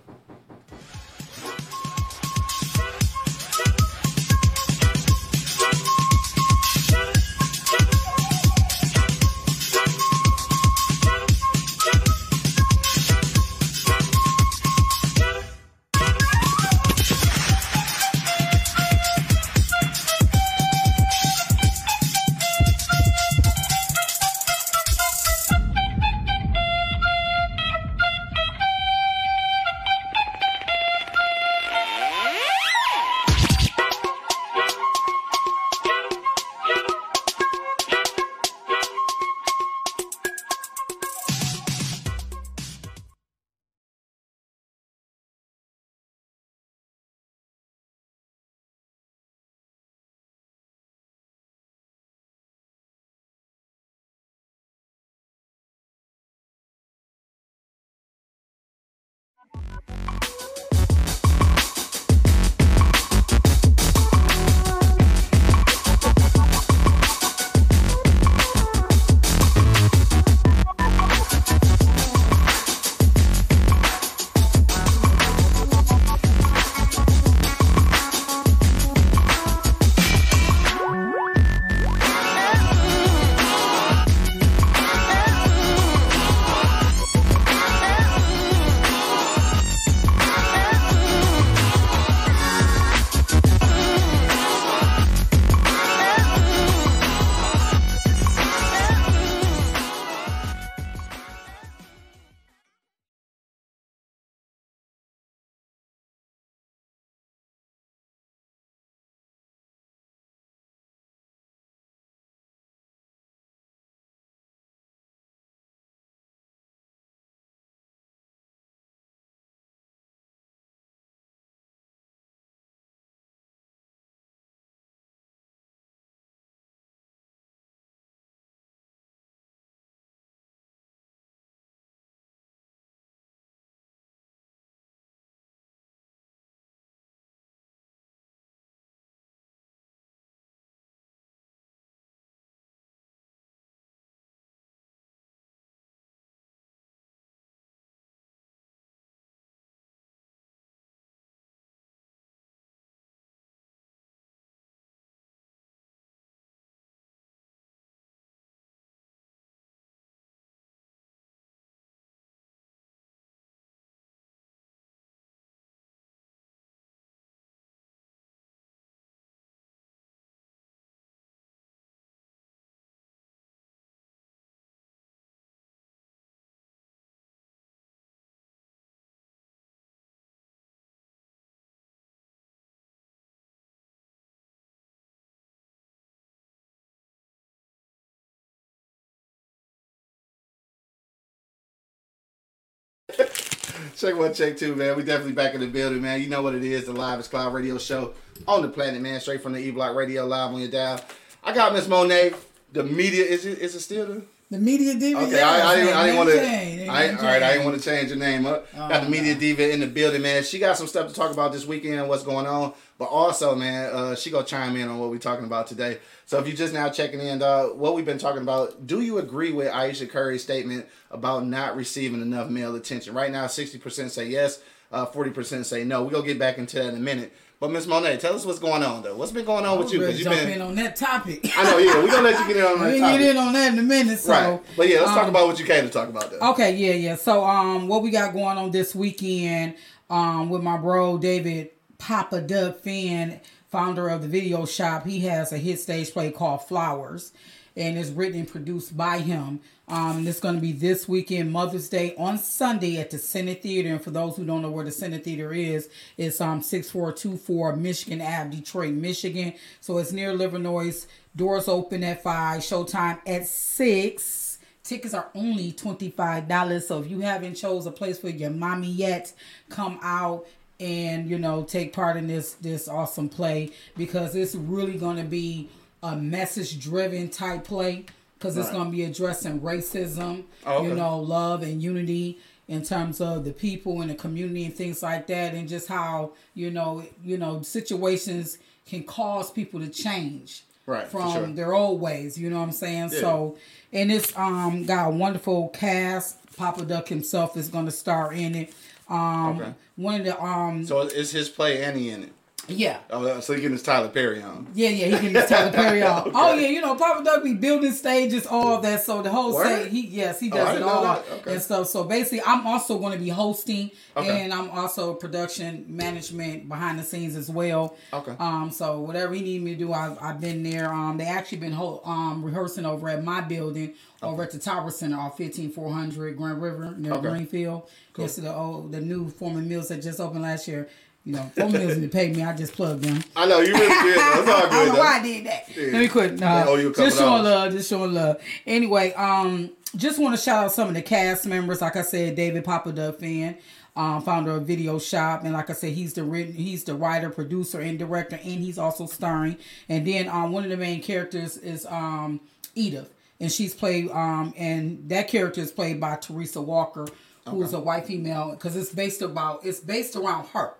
[SPEAKER 2] Check one, check two, man. We definitely back in the building, man. You know what it is, the Live is Cloud Radio Show on the planet, man. Straight from the E Block Radio Live on your dial. I got Miss Monet. The media is it is it still the
[SPEAKER 7] The media diva.
[SPEAKER 2] Okay,
[SPEAKER 7] yeah,
[SPEAKER 2] I, I didn't, I didn't want to.
[SPEAKER 7] change,
[SPEAKER 2] I, all right, I didn't want to change your name up. got the
[SPEAKER 7] Oh,
[SPEAKER 2] media diva in the building, man. She got some stuff to talk about this weekend, what's going on, but also, man, uh, she gonna chime in on what we're talking about today. So if you're just now checking in, uh, what we've been talking about, do you agree with Ayesha Curry's statement about not receiving enough male attention? Right now, 60% say yes, uh, 40% say no. We're gonna get back into that in a minute. But Miss Monet, tell us what's going on though. What's been going on with you? Because you've been.
[SPEAKER 7] on that topic.
[SPEAKER 2] I know, yeah. We're gonna let you get in on that
[SPEAKER 7] we
[SPEAKER 2] topic.
[SPEAKER 7] get in on that in a minute. So,
[SPEAKER 2] right. But yeah, let's talk
[SPEAKER 7] um,
[SPEAKER 2] about what you came to talk about though.
[SPEAKER 7] Okay, yeah, yeah. So, um, what we got going on this weekend, um, with my bro David Papa Dub Finn, founder of the video shop. He has a hit stage play called Flowers, and it's written and produced by him. Um, it's going to be this weekend, Mother's Day, on Sunday at the Senate Theater. And for those who don't know where the Senate Theater is, it's um six four two four Michigan Ave, Detroit, Michigan. So it's near Livernois. Doors open at five. Showtime at six. Tickets are only $25. So if you haven't chose a place for your mommy yet, come out and you know take part in this this awesome play because it's really going to be a message driven type play because it's
[SPEAKER 2] Right.
[SPEAKER 7] going to be addressing racism,
[SPEAKER 2] Oh,
[SPEAKER 7] you know, love and unity in terms of the people and the community and things like that and just how, you know, you know, situations can cause people to change
[SPEAKER 2] Right,
[SPEAKER 7] from
[SPEAKER 2] sure.
[SPEAKER 7] their old ways, you know what I'm saying?
[SPEAKER 2] Yeah.
[SPEAKER 7] So and it's um got a wonderful cast. Papa Duck himself is gonna star in it. Um
[SPEAKER 2] Okay.
[SPEAKER 7] one of the um
[SPEAKER 2] So it's his play and he in it.
[SPEAKER 7] Yeah.
[SPEAKER 2] Oh, so you getting his Tyler Perry on?
[SPEAKER 7] Yeah, yeah, he can just Tyler Perry off.
[SPEAKER 2] Okay.
[SPEAKER 7] Oh yeah, you know, Papa Doug be building stages, all of that. So the whole set, he yes, he
[SPEAKER 2] Oh,
[SPEAKER 7] does it all.
[SPEAKER 2] Okay.
[SPEAKER 7] and stuff. So basically, I'm also going to be hosting,
[SPEAKER 2] Okay.
[SPEAKER 7] and I'm also production management behind the scenes as well.
[SPEAKER 2] Okay.
[SPEAKER 7] Um, so whatever he need me to do, I've, I've been there. Um, they actually been ho- um rehearsing over at my building over at the Tower Center off 15400 Grand River near
[SPEAKER 2] Okay.
[SPEAKER 7] Greenfield. Yes, to the old the new Forman Mills that just opened last year. You know, Forman Mills didn't pay me. I just plugged them.
[SPEAKER 2] I know you really did. That's all
[SPEAKER 7] I don't know
[SPEAKER 2] though.
[SPEAKER 7] why I did that.
[SPEAKER 2] Yeah.
[SPEAKER 7] Let me quit.
[SPEAKER 2] They owe you a
[SPEAKER 7] No,
[SPEAKER 2] couple
[SPEAKER 7] just showing
[SPEAKER 2] dollars.
[SPEAKER 7] love. Just showing love. Anyway, um, just want to shout out some of the cast members. Like I said, David Papa Duff fan, um, founder of Video Shop, and like I said, he's the written, he's the writer, producer, and director, and he's also starring. And then um, one of the main characters is um Edith, and she's played um, and that character is played by Teresa Walker, who is a white female, because it's based about it's based around her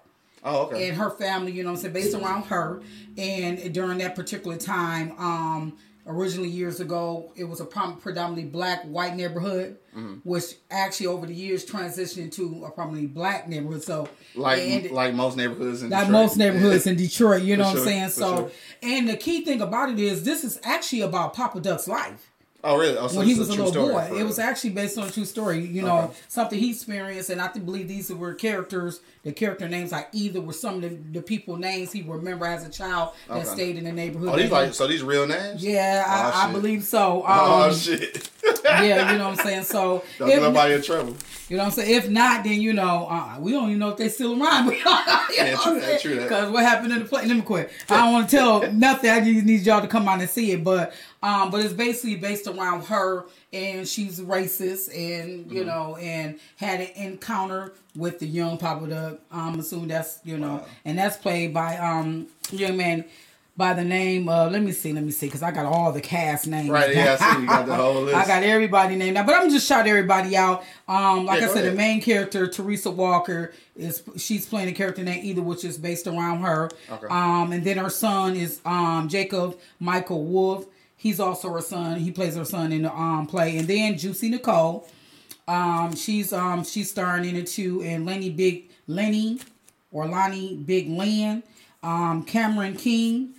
[SPEAKER 2] Oh, okay.
[SPEAKER 7] and her family, you know what I'm saying, based around her. And during that particular time, um, originally years ago, it was a predominantly black white neighborhood,
[SPEAKER 2] Mm-hmm.
[SPEAKER 7] which actually over the years transitioned to a predominantly black neighborhood. So
[SPEAKER 2] like
[SPEAKER 7] and-
[SPEAKER 2] like most neighborhoods in
[SPEAKER 7] like
[SPEAKER 2] Detroit.
[SPEAKER 7] most neighborhoods in Detroit, you know
[SPEAKER 2] For
[SPEAKER 7] what I'm saying?
[SPEAKER 2] for
[SPEAKER 7] So,
[SPEAKER 2] sure.
[SPEAKER 7] and the key thing about it is this is actually about Papa Duck's life
[SPEAKER 2] Oh, really? Oh, so
[SPEAKER 7] when he was a little boy.
[SPEAKER 2] for
[SPEAKER 7] It was actually based on a true story. You know,
[SPEAKER 2] Okay.
[SPEAKER 7] something he experienced, and I think believe these were characters. The character names like either were some of the, the people names he remember as a child that
[SPEAKER 2] Okay.
[SPEAKER 7] stayed in the neighborhood.
[SPEAKER 2] Oh, these like so these real names?
[SPEAKER 7] yeah,
[SPEAKER 2] Oh,
[SPEAKER 7] I, I believe so. Um,
[SPEAKER 2] Oh shit!
[SPEAKER 7] Yeah, you know what I'm saying. So
[SPEAKER 2] Don't
[SPEAKER 7] if
[SPEAKER 2] nobody in trouble.
[SPEAKER 7] you know what I'm saying? If not, then you know, uh, we don't even know if they still around. We don't know, you
[SPEAKER 2] Yeah,
[SPEAKER 7] know
[SPEAKER 2] true
[SPEAKER 7] what
[SPEAKER 2] that, true that.
[SPEAKER 7] Because what happened in the play? Let me quit. I don't want to tell nothing. I just need y'all to come out and see it. But um, but it's basically based around her, and she's racist, and
[SPEAKER 2] Mm-hmm.
[SPEAKER 7] you know, and had an encounter with the young Papa Doug. I'm assuming that's you know,
[SPEAKER 2] Wow.
[SPEAKER 7] and that's played by um young man. By the name of, let me see, let me see, because I got all the cast names.
[SPEAKER 2] Right, yeah, I see you got the whole list.
[SPEAKER 7] I got everybody named out, but I'm just shout everybody out. Um, like
[SPEAKER 2] Yeah,
[SPEAKER 7] I said,
[SPEAKER 2] ahead.
[SPEAKER 7] the main character Teresa Walker is she's playing a character named Either, which is based around her.
[SPEAKER 2] Okay.
[SPEAKER 7] Um, and then her son is um Jacob Michael Wolf. He's also her son. He plays her son in the um play. And then Juicy Nicole. Um, she's um she's starring in it too. And Lenny Big Lenny or Lonnie Big Lynn. Um, Cameron King.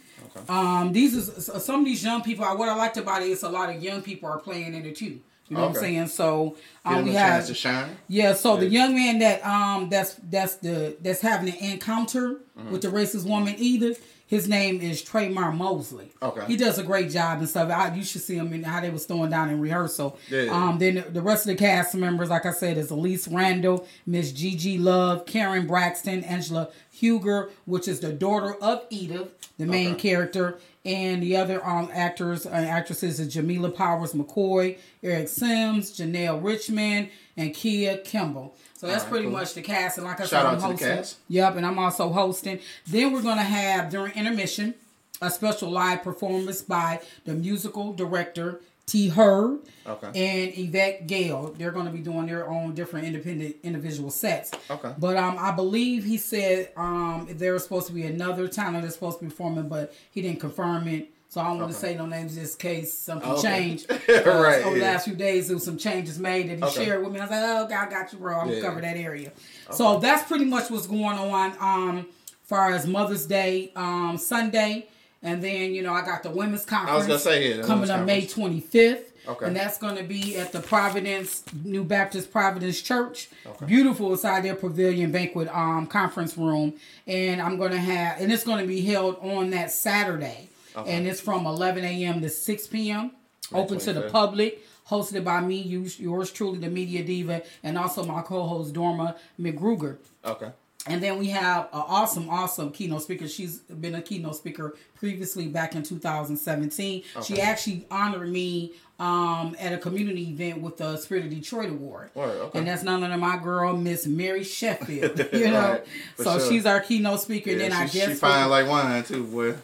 [SPEAKER 7] Um, these is some of these young people. What I liked about it is a lot of young people are playing in it too. You know what I'm saying? So um, we have
[SPEAKER 2] to shine.
[SPEAKER 7] yeah. So the young man that um that's that's the that's having an encounter
[SPEAKER 2] Mm-hmm.
[SPEAKER 7] with the racist woman Edith. His name is Traymar Mosley.
[SPEAKER 2] Okay.
[SPEAKER 7] He does a great job and stuff. I, you should see him in how they was throwing down in rehearsal.
[SPEAKER 2] Yeah.
[SPEAKER 7] Um. Then the- the rest of the cast members, like I said, is Elise Randall, Miss Gigi Love, Karen Braxton, Angela Huger, which is the daughter of Edith, the main
[SPEAKER 2] Okay.
[SPEAKER 7] character, And the other um actors and actresses is Jamila Powers McCoy, Eric Sims, Janelle Richmond, and Kia Kimball. So that's
[SPEAKER 2] Alright,
[SPEAKER 7] pretty
[SPEAKER 2] cool.
[SPEAKER 7] much the cast. And like I
[SPEAKER 2] Shout
[SPEAKER 7] said, I'm hosting. Yep, and I'm also hosting. Then we're gonna have during intermission a special live performance by the musical director T. Hurd
[SPEAKER 2] Okay.
[SPEAKER 7] and Yvette Gale. They're going to be doing their own different independent individual sets.
[SPEAKER 2] Okay.
[SPEAKER 7] But um, I believe he said um there was supposed to be another talent that's supposed to be performing, but he didn't confirm it. So I don't want to say no names just in case something
[SPEAKER 2] Okay.
[SPEAKER 7] changed.
[SPEAKER 2] Right,
[SPEAKER 7] Because Over the last few days, there was some changes made that he
[SPEAKER 2] Okay.
[SPEAKER 7] shared with me. I was like, oh, God, I got you, bro. I'm going
[SPEAKER 2] Yeah.
[SPEAKER 7] to cover that area. So that's pretty much what's going on um far as Mother's Day um Sunday. And then, you know, I got the women's conference I was
[SPEAKER 2] gonna say, yeah,
[SPEAKER 7] coming up May 25th.
[SPEAKER 2] Okay.
[SPEAKER 7] And that's going to be at the Providence New Baptist Providence Church. Beautiful inside their pavilion banquet um conference room. And I'm going to have and it's going to be held on that Saturday. And it's from 11 a.m. to 6 p.m. Open to the public. Hosted by me, you, yours truly, the media diva, and also my co-host Dorma McGruger.
[SPEAKER 2] Okay.
[SPEAKER 7] And then we have an awesome, awesome keynote speaker. She's been a keynote speaker previously back in 2017. She actually honored me um, at a community event with the Spirit of Detroit Award.
[SPEAKER 2] Word, okay.
[SPEAKER 7] And that's none other than my girl, Miss Mary Sheffield. You know,
[SPEAKER 2] Right,
[SPEAKER 7] so
[SPEAKER 2] sure.
[SPEAKER 7] she's our keynote speaker. and
[SPEAKER 2] Yeah,
[SPEAKER 7] then I
[SPEAKER 2] she,
[SPEAKER 7] guess
[SPEAKER 2] she fine like wine too, boy.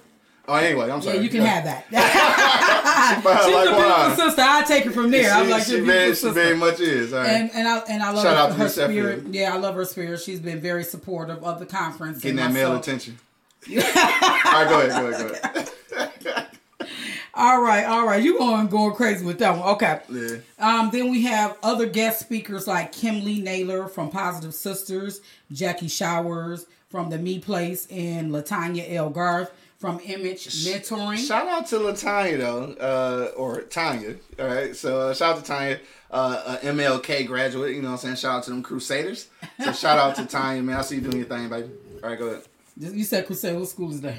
[SPEAKER 2] Oh, anyway, I'm sorry.
[SPEAKER 7] yeah, you can have that.
[SPEAKER 2] She
[SPEAKER 7] she's a beautiful sister. I take it from there. I'm
[SPEAKER 2] She-
[SPEAKER 7] like,
[SPEAKER 2] she, very, she very much is. All right.
[SPEAKER 7] And and I and I love
[SPEAKER 2] Shout out
[SPEAKER 7] her, her spirit.
[SPEAKER 2] Sheffield.
[SPEAKER 7] Yeah, I love her spirit. She's been very supportive of the conference.
[SPEAKER 2] Getting that male attention. all right, go ahead, go ahead, go ahead.
[SPEAKER 7] All right, all right. You going going crazy with that one? Okay.
[SPEAKER 2] Yeah.
[SPEAKER 7] Um, then we have other guest speakers like Kim Lee Naylor from Positive Sisters, Jackie Showers from the Me Place, and Latanya L. Garth from Image Mentoring.
[SPEAKER 2] Shout out to Latanya though, uh, or Tanya. All right, so uh, shout out to Tanya, uh, a MLK graduate. You know what I'm saying? Shout out to them Crusaders. So shout out to Tanya, man. I see you doing your thing, baby. All right, go ahead.
[SPEAKER 7] You said Crusade. What school is that?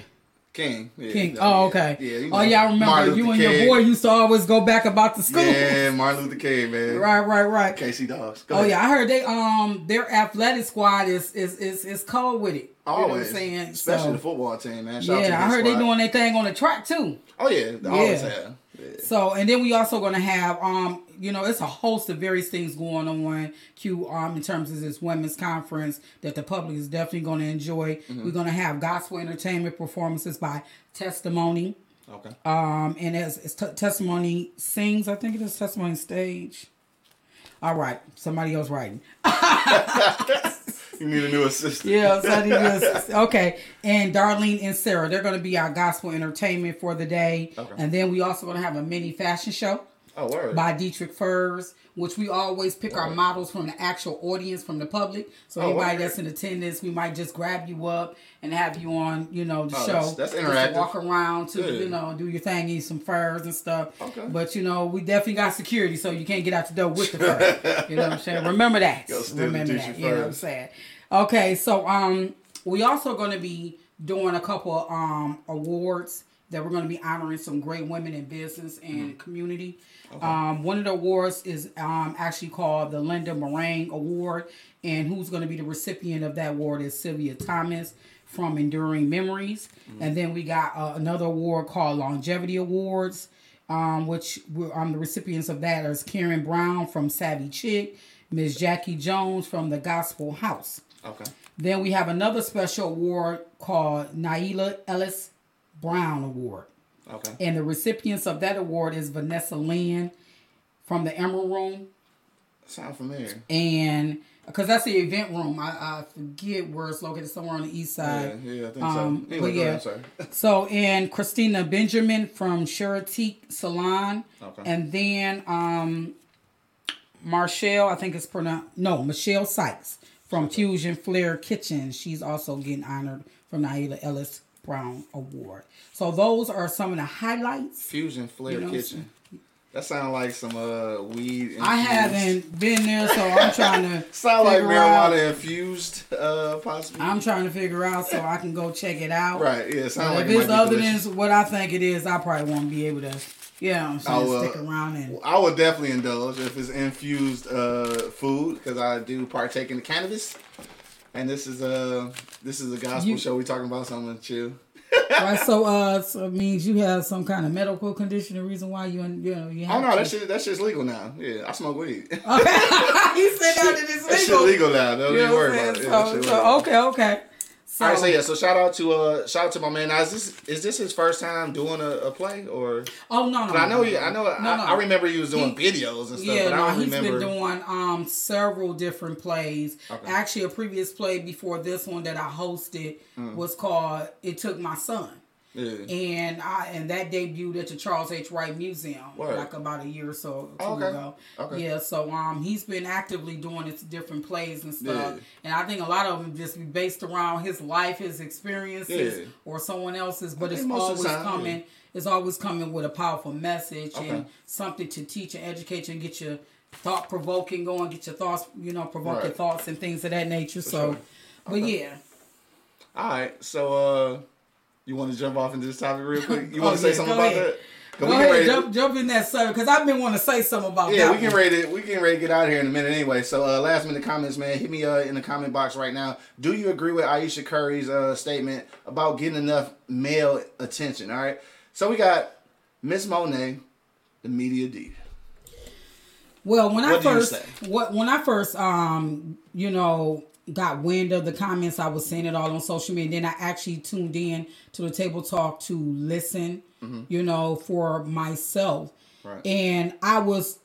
[SPEAKER 2] King. Yeah,
[SPEAKER 7] King. Oh,
[SPEAKER 2] yeah.
[SPEAKER 7] okay.
[SPEAKER 2] Yeah. you
[SPEAKER 7] oh,
[SPEAKER 2] know,
[SPEAKER 7] yeah. I remember
[SPEAKER 2] Martin
[SPEAKER 7] you
[SPEAKER 2] Luther
[SPEAKER 7] and your boy used to always go back about the school.
[SPEAKER 2] Yeah, Martin Luther King, man.
[SPEAKER 7] Right, right, right.
[SPEAKER 2] KC Dogs. Go
[SPEAKER 7] Oh
[SPEAKER 2] ahead.
[SPEAKER 7] yeah, I heard they um their athletic squad is is is, is cold with it. You know what I'm saying?
[SPEAKER 2] especially
[SPEAKER 7] So-
[SPEAKER 2] the football team, man. Shout out to
[SPEAKER 7] yeah, I heard they doing their thing on the track too.
[SPEAKER 2] Oh yeah, they always have. Yeah.
[SPEAKER 7] So and then we also gonna have um you know it's a host of various things going on Q um in terms of this women's conference that the public is definitely gonna enjoy.
[SPEAKER 2] Mm-hmm.
[SPEAKER 7] We're gonna have gospel entertainment performances by Testimony.
[SPEAKER 2] Okay.
[SPEAKER 7] Um and as it's t- Testimony sings, I think it is Testimony stage. All right, somebody else writing.
[SPEAKER 2] You need a new assistant.
[SPEAKER 7] Yeah, so I need this. okay. And Darlene and Sarah, they're going to be our gospel entertainment for the day.
[SPEAKER 2] Okay.
[SPEAKER 7] And then we also going to have a mini fashion show
[SPEAKER 2] Oh word.
[SPEAKER 7] by Dietrich Furs, which we always pick our models from the actual audience, from the public. So
[SPEAKER 2] Oh,
[SPEAKER 7] anybody
[SPEAKER 2] word.
[SPEAKER 7] that's in attendance, we might just grab you up and have you on, you know, the
[SPEAKER 2] Oh,
[SPEAKER 7] show.
[SPEAKER 2] that's- that's
[SPEAKER 7] to
[SPEAKER 2] interactive.
[SPEAKER 7] walk around to,
[SPEAKER 2] Good.
[SPEAKER 7] you know, do your thing, eat some furs and stuff.
[SPEAKER 2] Okay.
[SPEAKER 7] But you know, we definitely got security, so you can't get out the door with the fur. you know what I'm saying? Remember that.
[SPEAKER 2] Go steal the
[SPEAKER 7] Remember that. You know what I'm saying? Okay, so um, we also going to be doing a couple of, um awards that we're going to be honoring some great women in business and
[SPEAKER 2] Mm-hmm.
[SPEAKER 7] community. Um, one of the awards is um actually called the Linda Moraine Award, and who's going to be the recipient of that award is Sylvia Thomas from Enduring Memories,
[SPEAKER 2] Mm-hmm.
[SPEAKER 7] and then we got uh, another award called Longevity Awards. Um, which we're, um, the recipients of that is Karen Brown from Savvy Chick, Miss Jackie Jones from the Gospel House.
[SPEAKER 2] Okay.
[SPEAKER 7] Then we have another special award called Naila Ellis Brown Award.
[SPEAKER 2] Okay.
[SPEAKER 7] And the recipients of that award is Vanessa Lynn from the Emerald Room.
[SPEAKER 2] Sound familiar.
[SPEAKER 7] And because that's the event room, I, I forget where it's located, somewhere on the east side.
[SPEAKER 2] yeah, yeah I think
[SPEAKER 7] Um,
[SPEAKER 2] so. Anyway,
[SPEAKER 7] but
[SPEAKER 2] go ahead,
[SPEAKER 7] yeah. So, and Christina Benjamin from Cheratique Salon.
[SPEAKER 2] Okay.
[SPEAKER 7] And then um, Marshall, I think it's pronounced, no, Michelle Sykes from Fusion Flair Kitchen. She's also getting honored from Aida Ellis Brown Award. So, those are some of the highlights.
[SPEAKER 2] Fusion Flair
[SPEAKER 7] You know
[SPEAKER 2] Kitchen. That sounds like some uh weed.
[SPEAKER 7] I haven't been there, so I'm trying to.
[SPEAKER 2] Sound like
[SPEAKER 7] figure out-
[SPEAKER 2] marijuana infused, uh, possibly.
[SPEAKER 7] I'm trying to figure out so I can go check it out.
[SPEAKER 2] right. Yeah. it Sound like
[SPEAKER 7] if
[SPEAKER 2] it
[SPEAKER 7] it's other
[SPEAKER 2] delicious.
[SPEAKER 7] than what I think it is, I probably won't be able to, Yeah, I'm saying,
[SPEAKER 2] will-
[SPEAKER 7] stick around and.
[SPEAKER 2] I would definitely indulge if it's infused uh, food because I do partake in the cannabis, and this is a this is a gospel
[SPEAKER 7] You-
[SPEAKER 2] show. We talking about something chill.
[SPEAKER 7] right. So, uh, so it means you have some kind of medical condition. The reason why you, you know, you
[SPEAKER 2] Oh no, that shit that shit's legal now. Yeah, I smoke weed.
[SPEAKER 7] Okay. he said that it is
[SPEAKER 2] that shit
[SPEAKER 7] legal.
[SPEAKER 2] legal now. Don't
[SPEAKER 7] You know
[SPEAKER 2] worry about it. Yeah,
[SPEAKER 7] So, so, okay, okay. So,
[SPEAKER 2] All right, so yeah, so shout out to uh shout out to my man. Now is this is this his first time doing a, a play or?
[SPEAKER 7] oh no, no,
[SPEAKER 2] I know
[SPEAKER 7] no,
[SPEAKER 2] he, I know
[SPEAKER 7] no,
[SPEAKER 2] I,
[SPEAKER 7] no.
[SPEAKER 2] I remember he was doing
[SPEAKER 7] He-
[SPEAKER 2] videos and stuff,
[SPEAKER 7] Yeah,
[SPEAKER 2] but I
[SPEAKER 7] no,
[SPEAKER 2] don't
[SPEAKER 7] he's
[SPEAKER 2] remember.
[SPEAKER 7] been doing um several different plays.
[SPEAKER 2] Okay.
[SPEAKER 7] Actually, a previous play before this one that I hosted
[SPEAKER 2] Mm.
[SPEAKER 7] was called "It Took My Son."
[SPEAKER 2] Yeah.
[SPEAKER 7] and I and that debuted at the Charles H. Wright Museum
[SPEAKER 2] Word.
[SPEAKER 7] like about a year or so two
[SPEAKER 2] okay.
[SPEAKER 7] ago.
[SPEAKER 2] Okay.
[SPEAKER 7] Yeah, so um he's been actively doing his different plays and stuff,
[SPEAKER 2] Yeah.
[SPEAKER 7] and I think a lot of them just be based around his life, his experiences,
[SPEAKER 2] Yeah.
[SPEAKER 7] or someone else's. But it's
[SPEAKER 2] most of the
[SPEAKER 7] always
[SPEAKER 2] time,
[SPEAKER 7] coming. It's always coming with a powerful message
[SPEAKER 2] Okay.
[SPEAKER 7] and something to teach and educate you and get your thought provoking going, get your thoughts, you know, provoking
[SPEAKER 2] Right.
[SPEAKER 7] thoughts and things of that nature. so,
[SPEAKER 2] sure.
[SPEAKER 7] but yeah.
[SPEAKER 2] All right, so uh, you want to jump off into this topic real quick? You
[SPEAKER 7] Oh,
[SPEAKER 2] want to say
[SPEAKER 7] yeah,
[SPEAKER 2] something about
[SPEAKER 7] ahead.
[SPEAKER 2] that? 'Cause
[SPEAKER 7] Go
[SPEAKER 2] we
[SPEAKER 7] ahead, jump, jump in that subject because I've been wanting to say something about
[SPEAKER 2] Yeah,
[SPEAKER 7] that.
[SPEAKER 2] Yeah, we can
[SPEAKER 7] one.
[SPEAKER 2] ready to we can ready to get out of here in a minute anyway. So uh, last minute comments, man, hit me uh, in the comment box right now. Do you agree with Ayesha Curry's uh, statement about getting enough male attention? All right. So we got Miss Monet, the media diva.
[SPEAKER 7] Well, when I
[SPEAKER 2] What do you
[SPEAKER 7] first what when I first um you know got wind of the comments, I was seeing it all on social media. Then I actually tuned in to the table talk to listen, you know, for myself,
[SPEAKER 2] Mm-hmm. Right.
[SPEAKER 7] and I was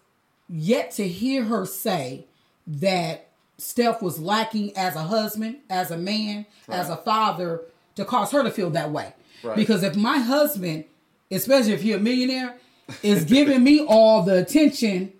[SPEAKER 7] yet to hear her say that Steph was lacking as a husband, as a man, as a father to cause her to feel that way.
[SPEAKER 2] Right.
[SPEAKER 7] Because if my husband, especially if you're a millionaire, is giving me all the attention,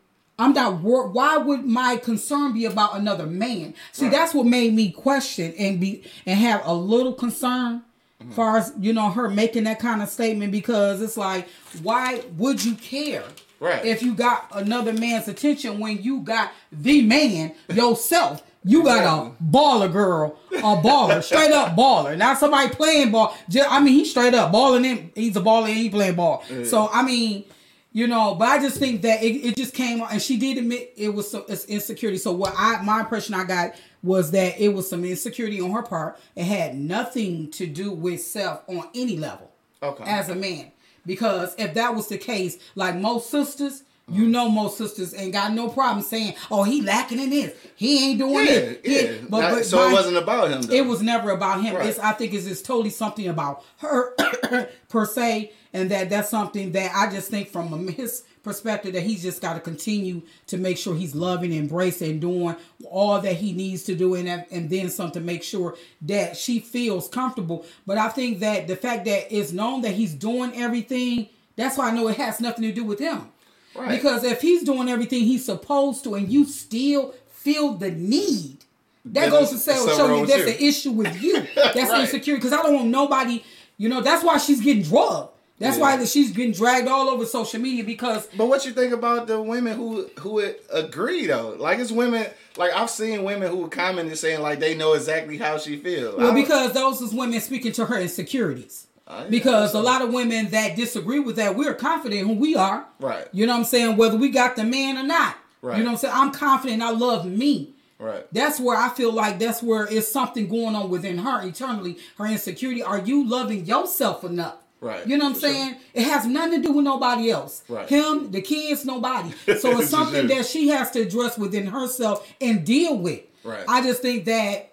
[SPEAKER 7] I'm not wor- why would my concern be about another man? See, that's what made me question and be and have a little concern as far as you know her making that kind of statement because it's like why would you care
[SPEAKER 2] Right.
[SPEAKER 7] if you got another man's attention when you got the man yourself? You got a baller girl a baller straight up baller. Not somebody playing ball. Ju- i mean he's straight up balling in he's a baller and he playing ball. So i mean you know but i just think that it, it just came on and she did admit it was some it's insecurity. So what i my impression i got was that it was some insecurity on her part. It had nothing to do with Steph on any level
[SPEAKER 2] Okay.
[SPEAKER 7] as a man. Because if that was the case like most sisters you know most sisters ain't got no problem saying oh he lacking in this he ain't doing
[SPEAKER 2] Yeah,
[SPEAKER 7] this He-
[SPEAKER 2] yeah. Not- so it wasn't about him. Though.
[SPEAKER 7] it was never about him.
[SPEAKER 2] Right.
[SPEAKER 7] It's I think it's just totally something about her per se, and that that's something that I just think from his perspective that he's just got to continue to make sure he's loving, embracing, and doing all that he needs to do, and and then some to make sure that she feels comfortable. But I think that the fact that it's known that he's doing everything, that's why I know it has nothing to do with him.
[SPEAKER 2] Right.
[SPEAKER 7] Because if he's doing everything he's supposed to, and you still feel the need, that
[SPEAKER 2] Then
[SPEAKER 7] goes to show you that's the issue with you. That's
[SPEAKER 2] Right.
[SPEAKER 7] insecurity. Because I don't want nobody, you know, that's why she's getting drugged. That's
[SPEAKER 2] Yeah.
[SPEAKER 7] why that she's getting dragged all over social media because
[SPEAKER 2] But what you think about the women who who agree though? Like it's women. Like I've seen women who commented saying like they know exactly how she feels.
[SPEAKER 7] well, because those is women speaking to her insecurities. Because a lot of women that disagree with that, we're confident who we are.
[SPEAKER 2] Right.
[SPEAKER 7] You know what I'm saying? Whether we got the man or not.
[SPEAKER 2] Right.
[SPEAKER 7] You know what I'm saying? I'm confident I love me.
[SPEAKER 2] right.
[SPEAKER 7] That's where I feel like that's where it's something going on within her internally, her insecurity. Are you loving yourself enough?
[SPEAKER 2] Right.
[SPEAKER 7] You know what I'm
[SPEAKER 2] For sure.
[SPEAKER 7] saying? It has nothing to do with nobody else.
[SPEAKER 2] Right.
[SPEAKER 7] Him, the kids, nobody. So it's something that she has to address within herself and deal with.
[SPEAKER 2] Right.
[SPEAKER 7] I just think that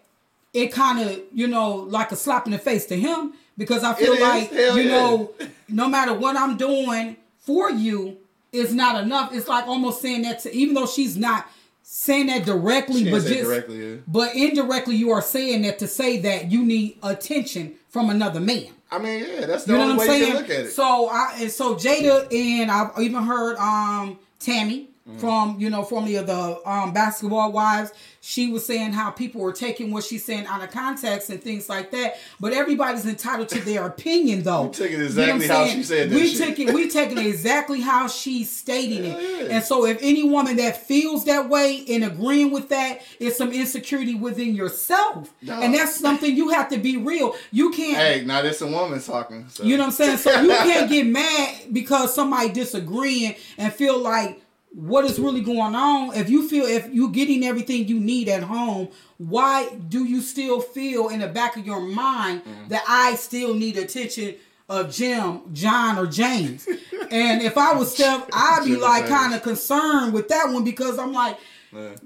[SPEAKER 7] it kind of, you know, like a slap in the face to him because I feel
[SPEAKER 2] It
[SPEAKER 7] like, you know, no matter what I'm doing for you is not enough. It's like almost saying that to, even though she's not saying that directly,
[SPEAKER 2] She
[SPEAKER 7] but just
[SPEAKER 2] directly, yeah.
[SPEAKER 7] but indirectly you are saying that to say that you need attention from another man.
[SPEAKER 2] I mean, yeah, that's the
[SPEAKER 7] You know
[SPEAKER 2] only
[SPEAKER 7] what I'm
[SPEAKER 2] way you
[SPEAKER 7] saying?
[SPEAKER 2] can look at it.
[SPEAKER 7] So I and so Jada and I've even heard um Tammy
[SPEAKER 2] Mm.
[SPEAKER 7] from you know formerly of the um basketball wives. She was saying how people were taking what she's saying out of context and things like that. But everybody's entitled to their opinion, though.
[SPEAKER 2] We took it
[SPEAKER 7] You know
[SPEAKER 2] exactly how she said that
[SPEAKER 7] We
[SPEAKER 2] shit.
[SPEAKER 7] took it. We taking it exactly how she's stating it.
[SPEAKER 2] Yeah.
[SPEAKER 7] And so, if any woman that feels that way and agreeing with that, it's some insecurity within yourself,
[SPEAKER 2] No.
[SPEAKER 7] and that's something you have to be real. You can't.
[SPEAKER 2] hey, now there's a woman talking. So.
[SPEAKER 7] You know what I'm saying? So you can't get mad because somebody disagreeing and feel like what is really going on. If you feel if you're getting everything you need at home, why do you still feel in the back of your mind
[SPEAKER 2] Mm-hmm.
[SPEAKER 7] that I still need attention of Jim, John, or James? and if I was Steph, I'd be like kind of concerned with that one because I'm like,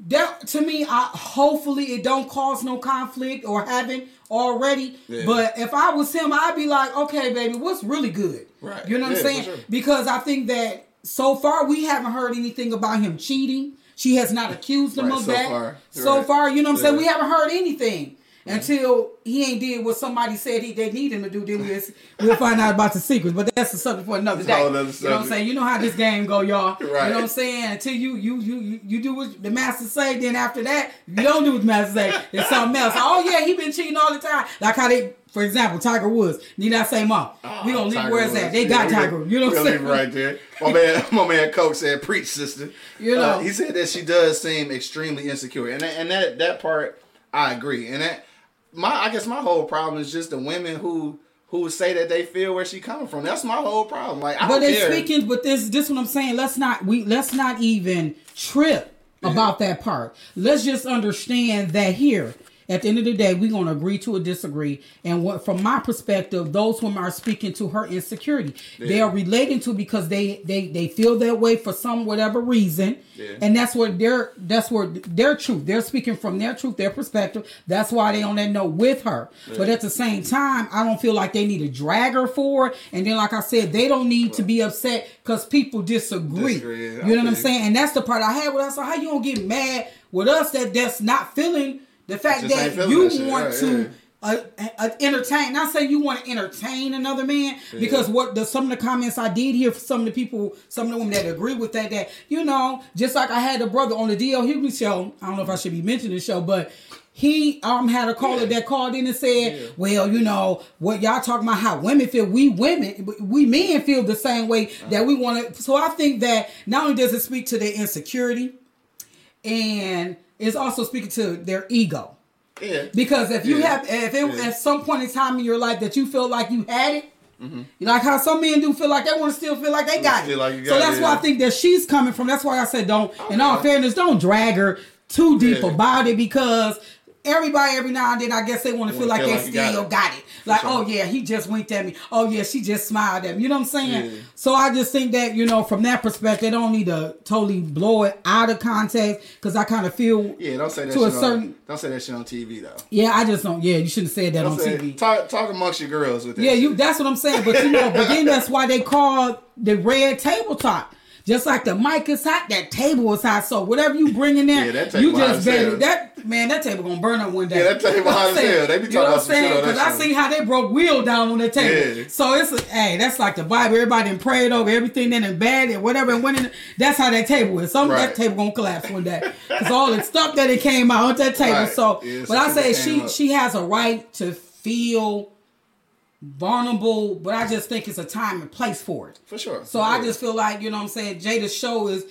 [SPEAKER 7] that to me, I hopefully it don't cause no conflict or haven't already.
[SPEAKER 2] Yeah.
[SPEAKER 7] But if I was him, I'd be like, okay, baby, what's really good?
[SPEAKER 2] Right.
[SPEAKER 7] You know what
[SPEAKER 2] Yeah,
[SPEAKER 7] I'm saying?
[SPEAKER 2] sure.
[SPEAKER 7] Because I think that so far we haven't heard anything about him cheating. She has not accused him
[SPEAKER 2] Right,
[SPEAKER 7] of
[SPEAKER 2] so
[SPEAKER 7] that.
[SPEAKER 2] far.
[SPEAKER 7] So
[SPEAKER 2] Right.
[SPEAKER 7] far, you know what I'm saying? We haven't heard anything. Until he ain't did what somebody said he they need him to do, then we'll, we'll find out about the secrets. But that's the subject for another day.
[SPEAKER 2] a whole nother
[SPEAKER 7] You know what I'm saying? You know how this game go, y'all. You know what I'm saying? Until you you you you, you do what the master say, then after that, you don't do what the master say, it's something else. Oh yeah, he been cheating all the time. Like how they, for example, Tiger Woods. Need I say more? we gonna leave where it's at. They got
[SPEAKER 2] we
[SPEAKER 7] Tiger. You know what I'm saying?
[SPEAKER 2] right there. My man, my man, Coke said, "Preach, sister."
[SPEAKER 7] You know.
[SPEAKER 2] Uh, he said that she does seem extremely insecure, and that, and that that part I agree. And that my I guess my whole problem is just the women who who say that they feel where she coming from. That's my whole problem. Like I
[SPEAKER 7] But
[SPEAKER 2] don't
[SPEAKER 7] they
[SPEAKER 2] care.
[SPEAKER 7] speaking, but this this what I'm saying. Let's not we let's not even trip about that part. Let's just understand that here. At the end of the day, we're gonna agree to or disagree. And what from my perspective, those women are speaking to her insecurity. They are relating to because they they they feel that way for some whatever reason.
[SPEAKER 2] Yeah.
[SPEAKER 7] And that's what their that's where their truth. They're speaking from their truth, their perspective. That's why they on that note with her. But at the same time, I don't feel like they need to drag her for it. And then, like I said, they don't need to be upset because people disagree.
[SPEAKER 2] Disagree,
[SPEAKER 7] you know what I'm saying? And that's the part I had with us. So how you gonna get mad with us that that's not feeling the fact that you
[SPEAKER 2] that
[SPEAKER 7] want
[SPEAKER 2] right,
[SPEAKER 7] to. Uh, uh, entertain. Not saying you want to entertain another man because what the some of the comments I did hear from some of the people, some of the women that agree with that, that you know, just like I had a brother on the DL Hughley show. I don't know if I should be mentioning the show, but he um had a caller that called in and said, "Well, you know what y'all talking about how women feel. We women, we men feel the same way that we want to." So I think that not only does it speak to their insecurity, and it's also speaking to their ego.
[SPEAKER 2] Yeah.
[SPEAKER 7] Because if you
[SPEAKER 2] Yeah.
[SPEAKER 7] have, if it
[SPEAKER 2] Yeah.
[SPEAKER 7] at some point in time in your life that you feel like you had it, you like how some men do feel like they want to still feel like they got it.
[SPEAKER 2] like you
[SPEAKER 7] so that's
[SPEAKER 2] it,
[SPEAKER 7] why I think that she's coming from. That's why I said don't. Oh, in all fairness, don't drag her too deep about it because. Everybody, every now and then, I guess they want to feel like
[SPEAKER 2] feel
[SPEAKER 7] they
[SPEAKER 2] like you got
[SPEAKER 7] still
[SPEAKER 2] it.
[SPEAKER 7] got it. Like,
[SPEAKER 2] sure.
[SPEAKER 7] oh yeah, he just winked at me. Oh yeah, she just smiled at me. You know what I'm saying?
[SPEAKER 2] Yeah.
[SPEAKER 7] So I just think that you know, from that perspective, they don't need to totally blow it out of context because I kind of feel
[SPEAKER 2] Yeah, don't say that.
[SPEAKER 7] To
[SPEAKER 2] shit
[SPEAKER 7] a certain-
[SPEAKER 2] on, don't say that shit on TV though.
[SPEAKER 7] yeah, I just don't. Yeah, you shouldn't have said that
[SPEAKER 2] Don't
[SPEAKER 7] on
[SPEAKER 2] say,
[SPEAKER 7] TV.
[SPEAKER 2] Talk talk amongst your girls with that.
[SPEAKER 7] Yeah,
[SPEAKER 2] shit.
[SPEAKER 7] you. That's what I'm saying. But you know, but then that's why they call the red table talk. Just like the mic is hot, that table is hot. So whatever you bring in there,
[SPEAKER 2] Yeah, that
[SPEAKER 7] you just better. That man, that table gonna burn up one day.
[SPEAKER 2] Yeah, that table
[SPEAKER 7] You know what
[SPEAKER 2] hot as hell. They be
[SPEAKER 7] You know
[SPEAKER 2] talking about some shit?
[SPEAKER 7] Because I see how they broke Will down on the table.
[SPEAKER 2] Yeah.
[SPEAKER 7] So it's a, hey, that's like the Bible. Everybody done prayed over everything that is bad and whatever, and when it, that's how that table is. Some
[SPEAKER 2] Right.
[SPEAKER 7] that table gonna collapse one day because all the stuff that it came out on that table.
[SPEAKER 2] Right.
[SPEAKER 7] So,
[SPEAKER 2] Yeah,
[SPEAKER 7] but I say she
[SPEAKER 2] up.
[SPEAKER 7] she has a right to feel vulnerable, but I just think it's a time and place for it.
[SPEAKER 2] for sure.
[SPEAKER 7] So I just feel like you know what I'm saying. Jada's show is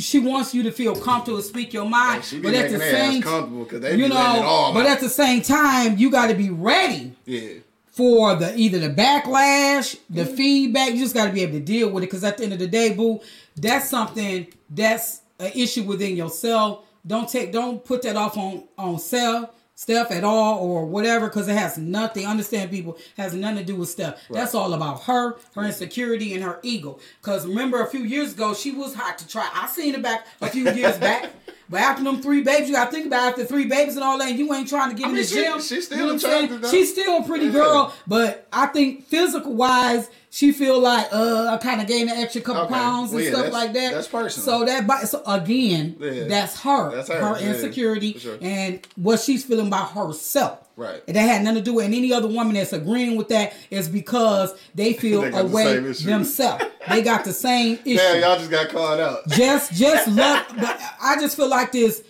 [SPEAKER 7] she wants you to feel comfortable to speak your mind,
[SPEAKER 2] be
[SPEAKER 7] but at the same
[SPEAKER 2] comfortable 'cause they
[SPEAKER 7] you
[SPEAKER 2] be letting it
[SPEAKER 7] know,
[SPEAKER 2] all
[SPEAKER 7] but
[SPEAKER 2] out.
[SPEAKER 7] at the same time you got to be ready
[SPEAKER 2] yeah.
[SPEAKER 7] for the either the backlash, the
[SPEAKER 2] Mm-hmm.
[SPEAKER 7] feedback. You just got to be able to deal with it because at the end of the day, boo, that's something that's an issue within yourself. Don't take, don't put that off on on self Steph at all or whatever because it has nothing. Understand, people has nothing to do with stuff. That's all about her, her insecurity, and her ego. Because remember, a few years ago, she was hot to try. I seen it back a few years back. But after them three babies, you gotta think about after three babies and all that, and you ain't trying to get
[SPEAKER 2] I
[SPEAKER 7] in
[SPEAKER 2] mean,
[SPEAKER 7] the
[SPEAKER 2] she-
[SPEAKER 7] gym.
[SPEAKER 2] she's still
[SPEAKER 7] you know what I'm saying? She's still a pretty
[SPEAKER 2] Yeah.
[SPEAKER 7] girl, but I think physical wise, she feel like uh I kind of gained an extra couple
[SPEAKER 2] Okay.
[SPEAKER 7] pounds and
[SPEAKER 2] Well, yeah,
[SPEAKER 7] stuff like that.
[SPEAKER 2] that's personal.
[SPEAKER 7] So that so again,
[SPEAKER 2] Yeah.
[SPEAKER 7] that's her,
[SPEAKER 2] That's
[SPEAKER 7] her,
[SPEAKER 2] her, yeah,
[SPEAKER 7] insecurity
[SPEAKER 2] sure.
[SPEAKER 7] and what she's feeling about herself.
[SPEAKER 2] Right.
[SPEAKER 7] And that had nothing to do with and any other woman that's agreeing with that is because they feel
[SPEAKER 2] They got
[SPEAKER 7] a
[SPEAKER 2] the
[SPEAKER 7] way
[SPEAKER 2] same issue.
[SPEAKER 7] themselves. They got the same issue
[SPEAKER 2] Damn, y'all just got called out.
[SPEAKER 7] just just love but i just feel like this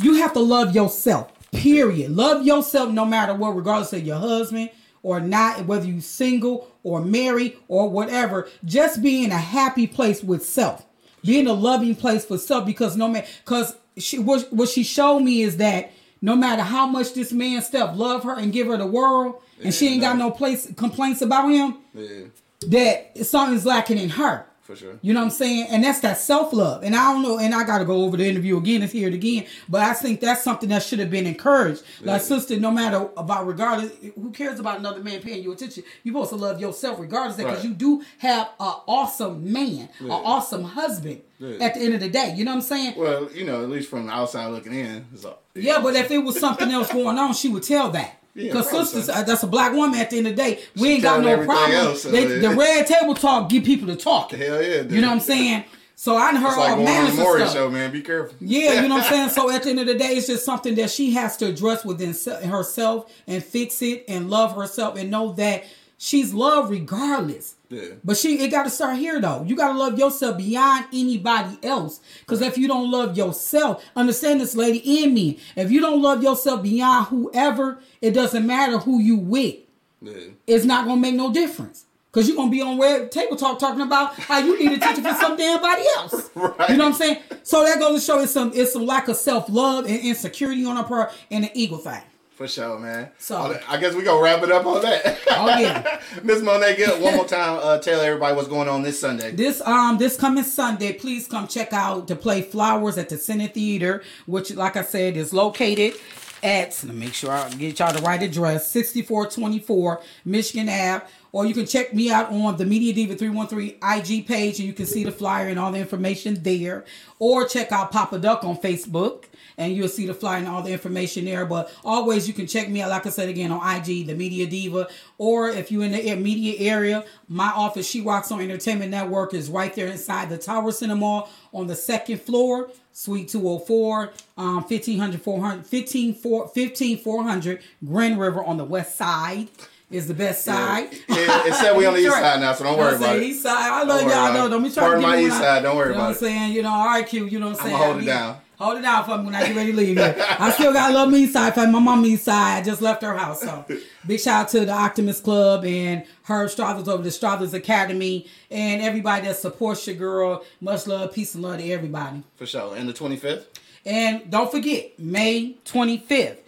[SPEAKER 7] you have to love yourself period love yourself no matter what regardless of your husband or not whether you single or married or whatever just be in a happy place with self be in a loving place for self because no matter because she what, what she showed me is that no matter how much this man stuff love her and give her the world and she ain't got no place complaints about him
[SPEAKER 2] Yeah.
[SPEAKER 7] that something's lacking in her.
[SPEAKER 2] For sure.
[SPEAKER 7] You know what I'm saying? And that's that self love. And I don't know, and I got to go over the interview again and hear it again. But I think that's something that should have been encouraged. Like, sister, no matter about regardless, who cares about another man paying you attention? You're supposed to love yourself regardless, because
[SPEAKER 2] Right.
[SPEAKER 7] you do have an awesome man, an awesome husband
[SPEAKER 2] Yeah.
[SPEAKER 7] at the end of the day. You know what I'm saying?
[SPEAKER 2] Well, you know, at least from the outside looking in. All,
[SPEAKER 7] Yeah, but if it was something else going on, she would tell that. Because sisters, uh, that's a black woman at the end of the day. We
[SPEAKER 2] She
[SPEAKER 7] ain't got no problem.
[SPEAKER 2] else, so
[SPEAKER 7] They, the red table talk get people to talk.
[SPEAKER 2] Hell yeah. dude.
[SPEAKER 7] You know what I'm saying? So I done heard
[SPEAKER 2] It's like
[SPEAKER 7] all manners of
[SPEAKER 2] Maury
[SPEAKER 7] stuff.
[SPEAKER 2] show, man. Be careful.
[SPEAKER 7] Yeah, you know what I'm saying? So at the end of the day, it's just something that she has to address within herself and fix it and love herself and know that she's loved regardless.
[SPEAKER 2] Yeah.
[SPEAKER 7] But she it gotta start here though. You gotta love yourself beyond anybody else. Cause if you don't love yourself, understand this lady and me. If you don't love yourself beyond whoever, it doesn't matter who you with.
[SPEAKER 2] Yeah.
[SPEAKER 7] It's not gonna make no difference. Cause you're gonna be on red table talk talking about how you need attention from some damn body else.
[SPEAKER 2] Right.
[SPEAKER 7] You know what I'm saying? So that goes to show it's some it's some lack of self love and insecurity on her part and an ego thing.
[SPEAKER 2] For sure, man.
[SPEAKER 7] So-
[SPEAKER 2] I guess we gonna wrap it up on that.
[SPEAKER 7] Oh yeah.
[SPEAKER 2] Miss Monet, get one more time. Uh, tell everybody what's going on this Sunday.
[SPEAKER 7] This um this coming Sunday, please come check out to play Flowers at the Senate Theater, which like I said is located at let me make sure I get y'all the right address, 6424 Michigan Ave. Or you can check me out on the Media Diva 313 IG page and you can see the flyer and all the information there. Or check out Papa Duck on Facebook and you'll see the flyer and all the information there. But always you can check me out, like I said again, on IG, the Media Diva. Or if you're in the media area, my office, She Rocks on Entertainment Network, is right there inside the Tower Cinema on the second floor, Suite 204, um, 1500, 400, 15, 4, 15 400 Grand River on the west side. Is the best side.
[SPEAKER 2] Yeah, it said we on the east side now, so don't worry about it.
[SPEAKER 7] East side. I love y'all.
[SPEAKER 2] it.
[SPEAKER 7] Don't be trying to get
[SPEAKER 2] my east side, don't worry
[SPEAKER 7] you know
[SPEAKER 2] about
[SPEAKER 7] what I'm saying? You know, all right, Q. You know what I'm saying?
[SPEAKER 2] I'ma hold it down.
[SPEAKER 7] Hold it down for me when I get ready to leave here. I still got love me side. For my mom east side, I just left her house. So big shout out to the Optimist Club and Herb Strathers over the Strathers Academy and everybody that supports your girl. Much love, peace and love to everybody.
[SPEAKER 2] For sure. And the 25th?
[SPEAKER 7] And don't forget, May 25th,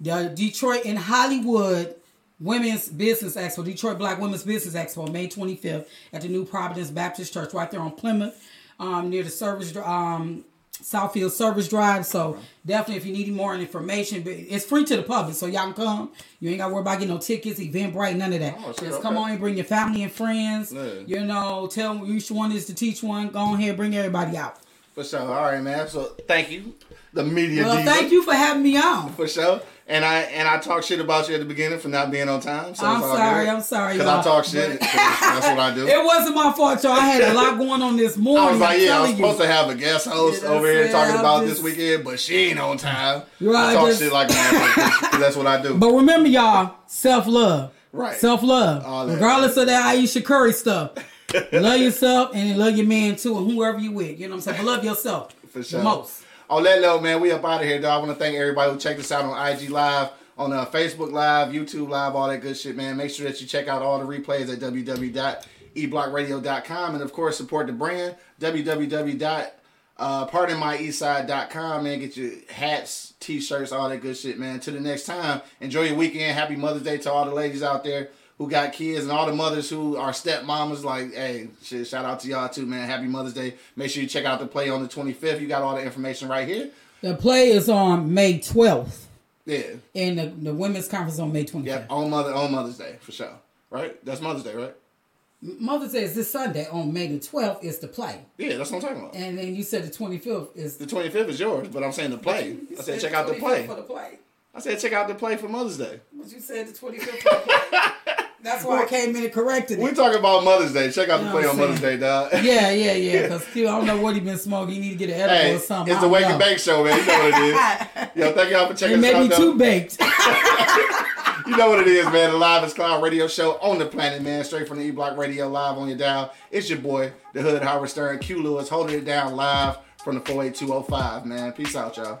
[SPEAKER 7] the Detroit and Hollywood Women's Business Expo, Detroit Black Women's Business Expo, May 25th at the New Providence Baptist Church, right there on Plymouth, um, near the service, um, Southfield Service Drive. So definitely, if you need more information, it's free to the public, so y'all can come. You ain't got to worry about getting no tickets, Eventbrite, none of that.
[SPEAKER 2] Oh,
[SPEAKER 7] Just come on and bring your family and friends.
[SPEAKER 2] Yeah.
[SPEAKER 7] You know, tell them which one is to teach one. Go on ahead, bring everybody out.
[SPEAKER 2] For sure. All right, man. So thank you. The media
[SPEAKER 7] Well,
[SPEAKER 2] diva.
[SPEAKER 7] thank you for having me on.
[SPEAKER 2] For sure. And I and I talked shit about you at the beginning for not being on time. So
[SPEAKER 7] I'm sorry. I'm sorry,
[SPEAKER 2] Because I talk shit. that's what I do.
[SPEAKER 7] It wasn't my fault, y'all. I had a lot going on this morning.
[SPEAKER 2] I was like,
[SPEAKER 7] I'm
[SPEAKER 2] yeah, I was
[SPEAKER 7] telling you.
[SPEAKER 2] supposed to have a guest host
[SPEAKER 7] Yeah,
[SPEAKER 2] over here talking
[SPEAKER 7] I'm
[SPEAKER 2] about
[SPEAKER 7] just-
[SPEAKER 2] this weekend, but she ain't on time.
[SPEAKER 7] Right,
[SPEAKER 2] I talk
[SPEAKER 7] just-
[SPEAKER 2] shit like that that's what I do.
[SPEAKER 7] But remember, y'all, self love.
[SPEAKER 2] Right.
[SPEAKER 7] Self love. Regardless of that Ayesha Curry stuff. love yourself and love your man too, and whoever you with. You know what I'm saying? But love yourself.
[SPEAKER 2] For sure.
[SPEAKER 7] The most.
[SPEAKER 2] On that note, man, we up out of here, dog. I want to thank everybody who checked us out on IG Live, on uh, Facebook Live, YouTube Live, all that good shit, man. Make sure that you check out all the replays at www.eblockradio.com and, of course, support the brand, www. Uh, man. Get your hats, t-shirts, all that good shit, man. Till the next time, enjoy your weekend. Happy Mother's Day to all the ladies out there who got kids and all the mothers who are stepmamas. Like, hey, shit, shout out to y'all too, man. Happy Mother's Day. Make sure you check out the play on the 25th. You got all the information right here.
[SPEAKER 7] The play is on May 12th,
[SPEAKER 2] Yeah.
[SPEAKER 7] and the, the women's conference on May 25th.
[SPEAKER 2] Yeah, On Mother on Mother's Day for sure. Right? That's Mother's Day, right?
[SPEAKER 7] Mother's Day is this Sunday. On May the 12th is the play.
[SPEAKER 2] Yeah, that's what I'm talking about.
[SPEAKER 7] And then you said the 25th is
[SPEAKER 2] The 25th is yours, but I'm saying the play. I said
[SPEAKER 7] said
[SPEAKER 2] check out the play.
[SPEAKER 7] For the play.
[SPEAKER 2] I said check out the play for Mother's Day.
[SPEAKER 7] But you said the 25th for the play. That's why I came in and corrected it.
[SPEAKER 2] We're talking about Mother's Day. Check out the
[SPEAKER 7] You know
[SPEAKER 2] play on Mother's Day, dog.
[SPEAKER 7] Yeah, yeah, yeah. Because still, I don't know what he been smoking. He need to get an edible
[SPEAKER 2] Hey,
[SPEAKER 7] or something.
[SPEAKER 2] it's
[SPEAKER 7] the
[SPEAKER 2] Wake
[SPEAKER 7] don't
[SPEAKER 2] and. Bake Show, man. You know what it is. Yo, thank y'all for checking
[SPEAKER 7] It
[SPEAKER 2] out.
[SPEAKER 7] be
[SPEAKER 2] though.
[SPEAKER 7] too baked.
[SPEAKER 2] You know what it is, man. The Live is Cloud radio show on the planet, man. Straight from the E Block Radio live on your dial. It's your boy, the Hood Howard Stern, Q Lewis, holding it down live from the 48205, man. Peace out, y'all.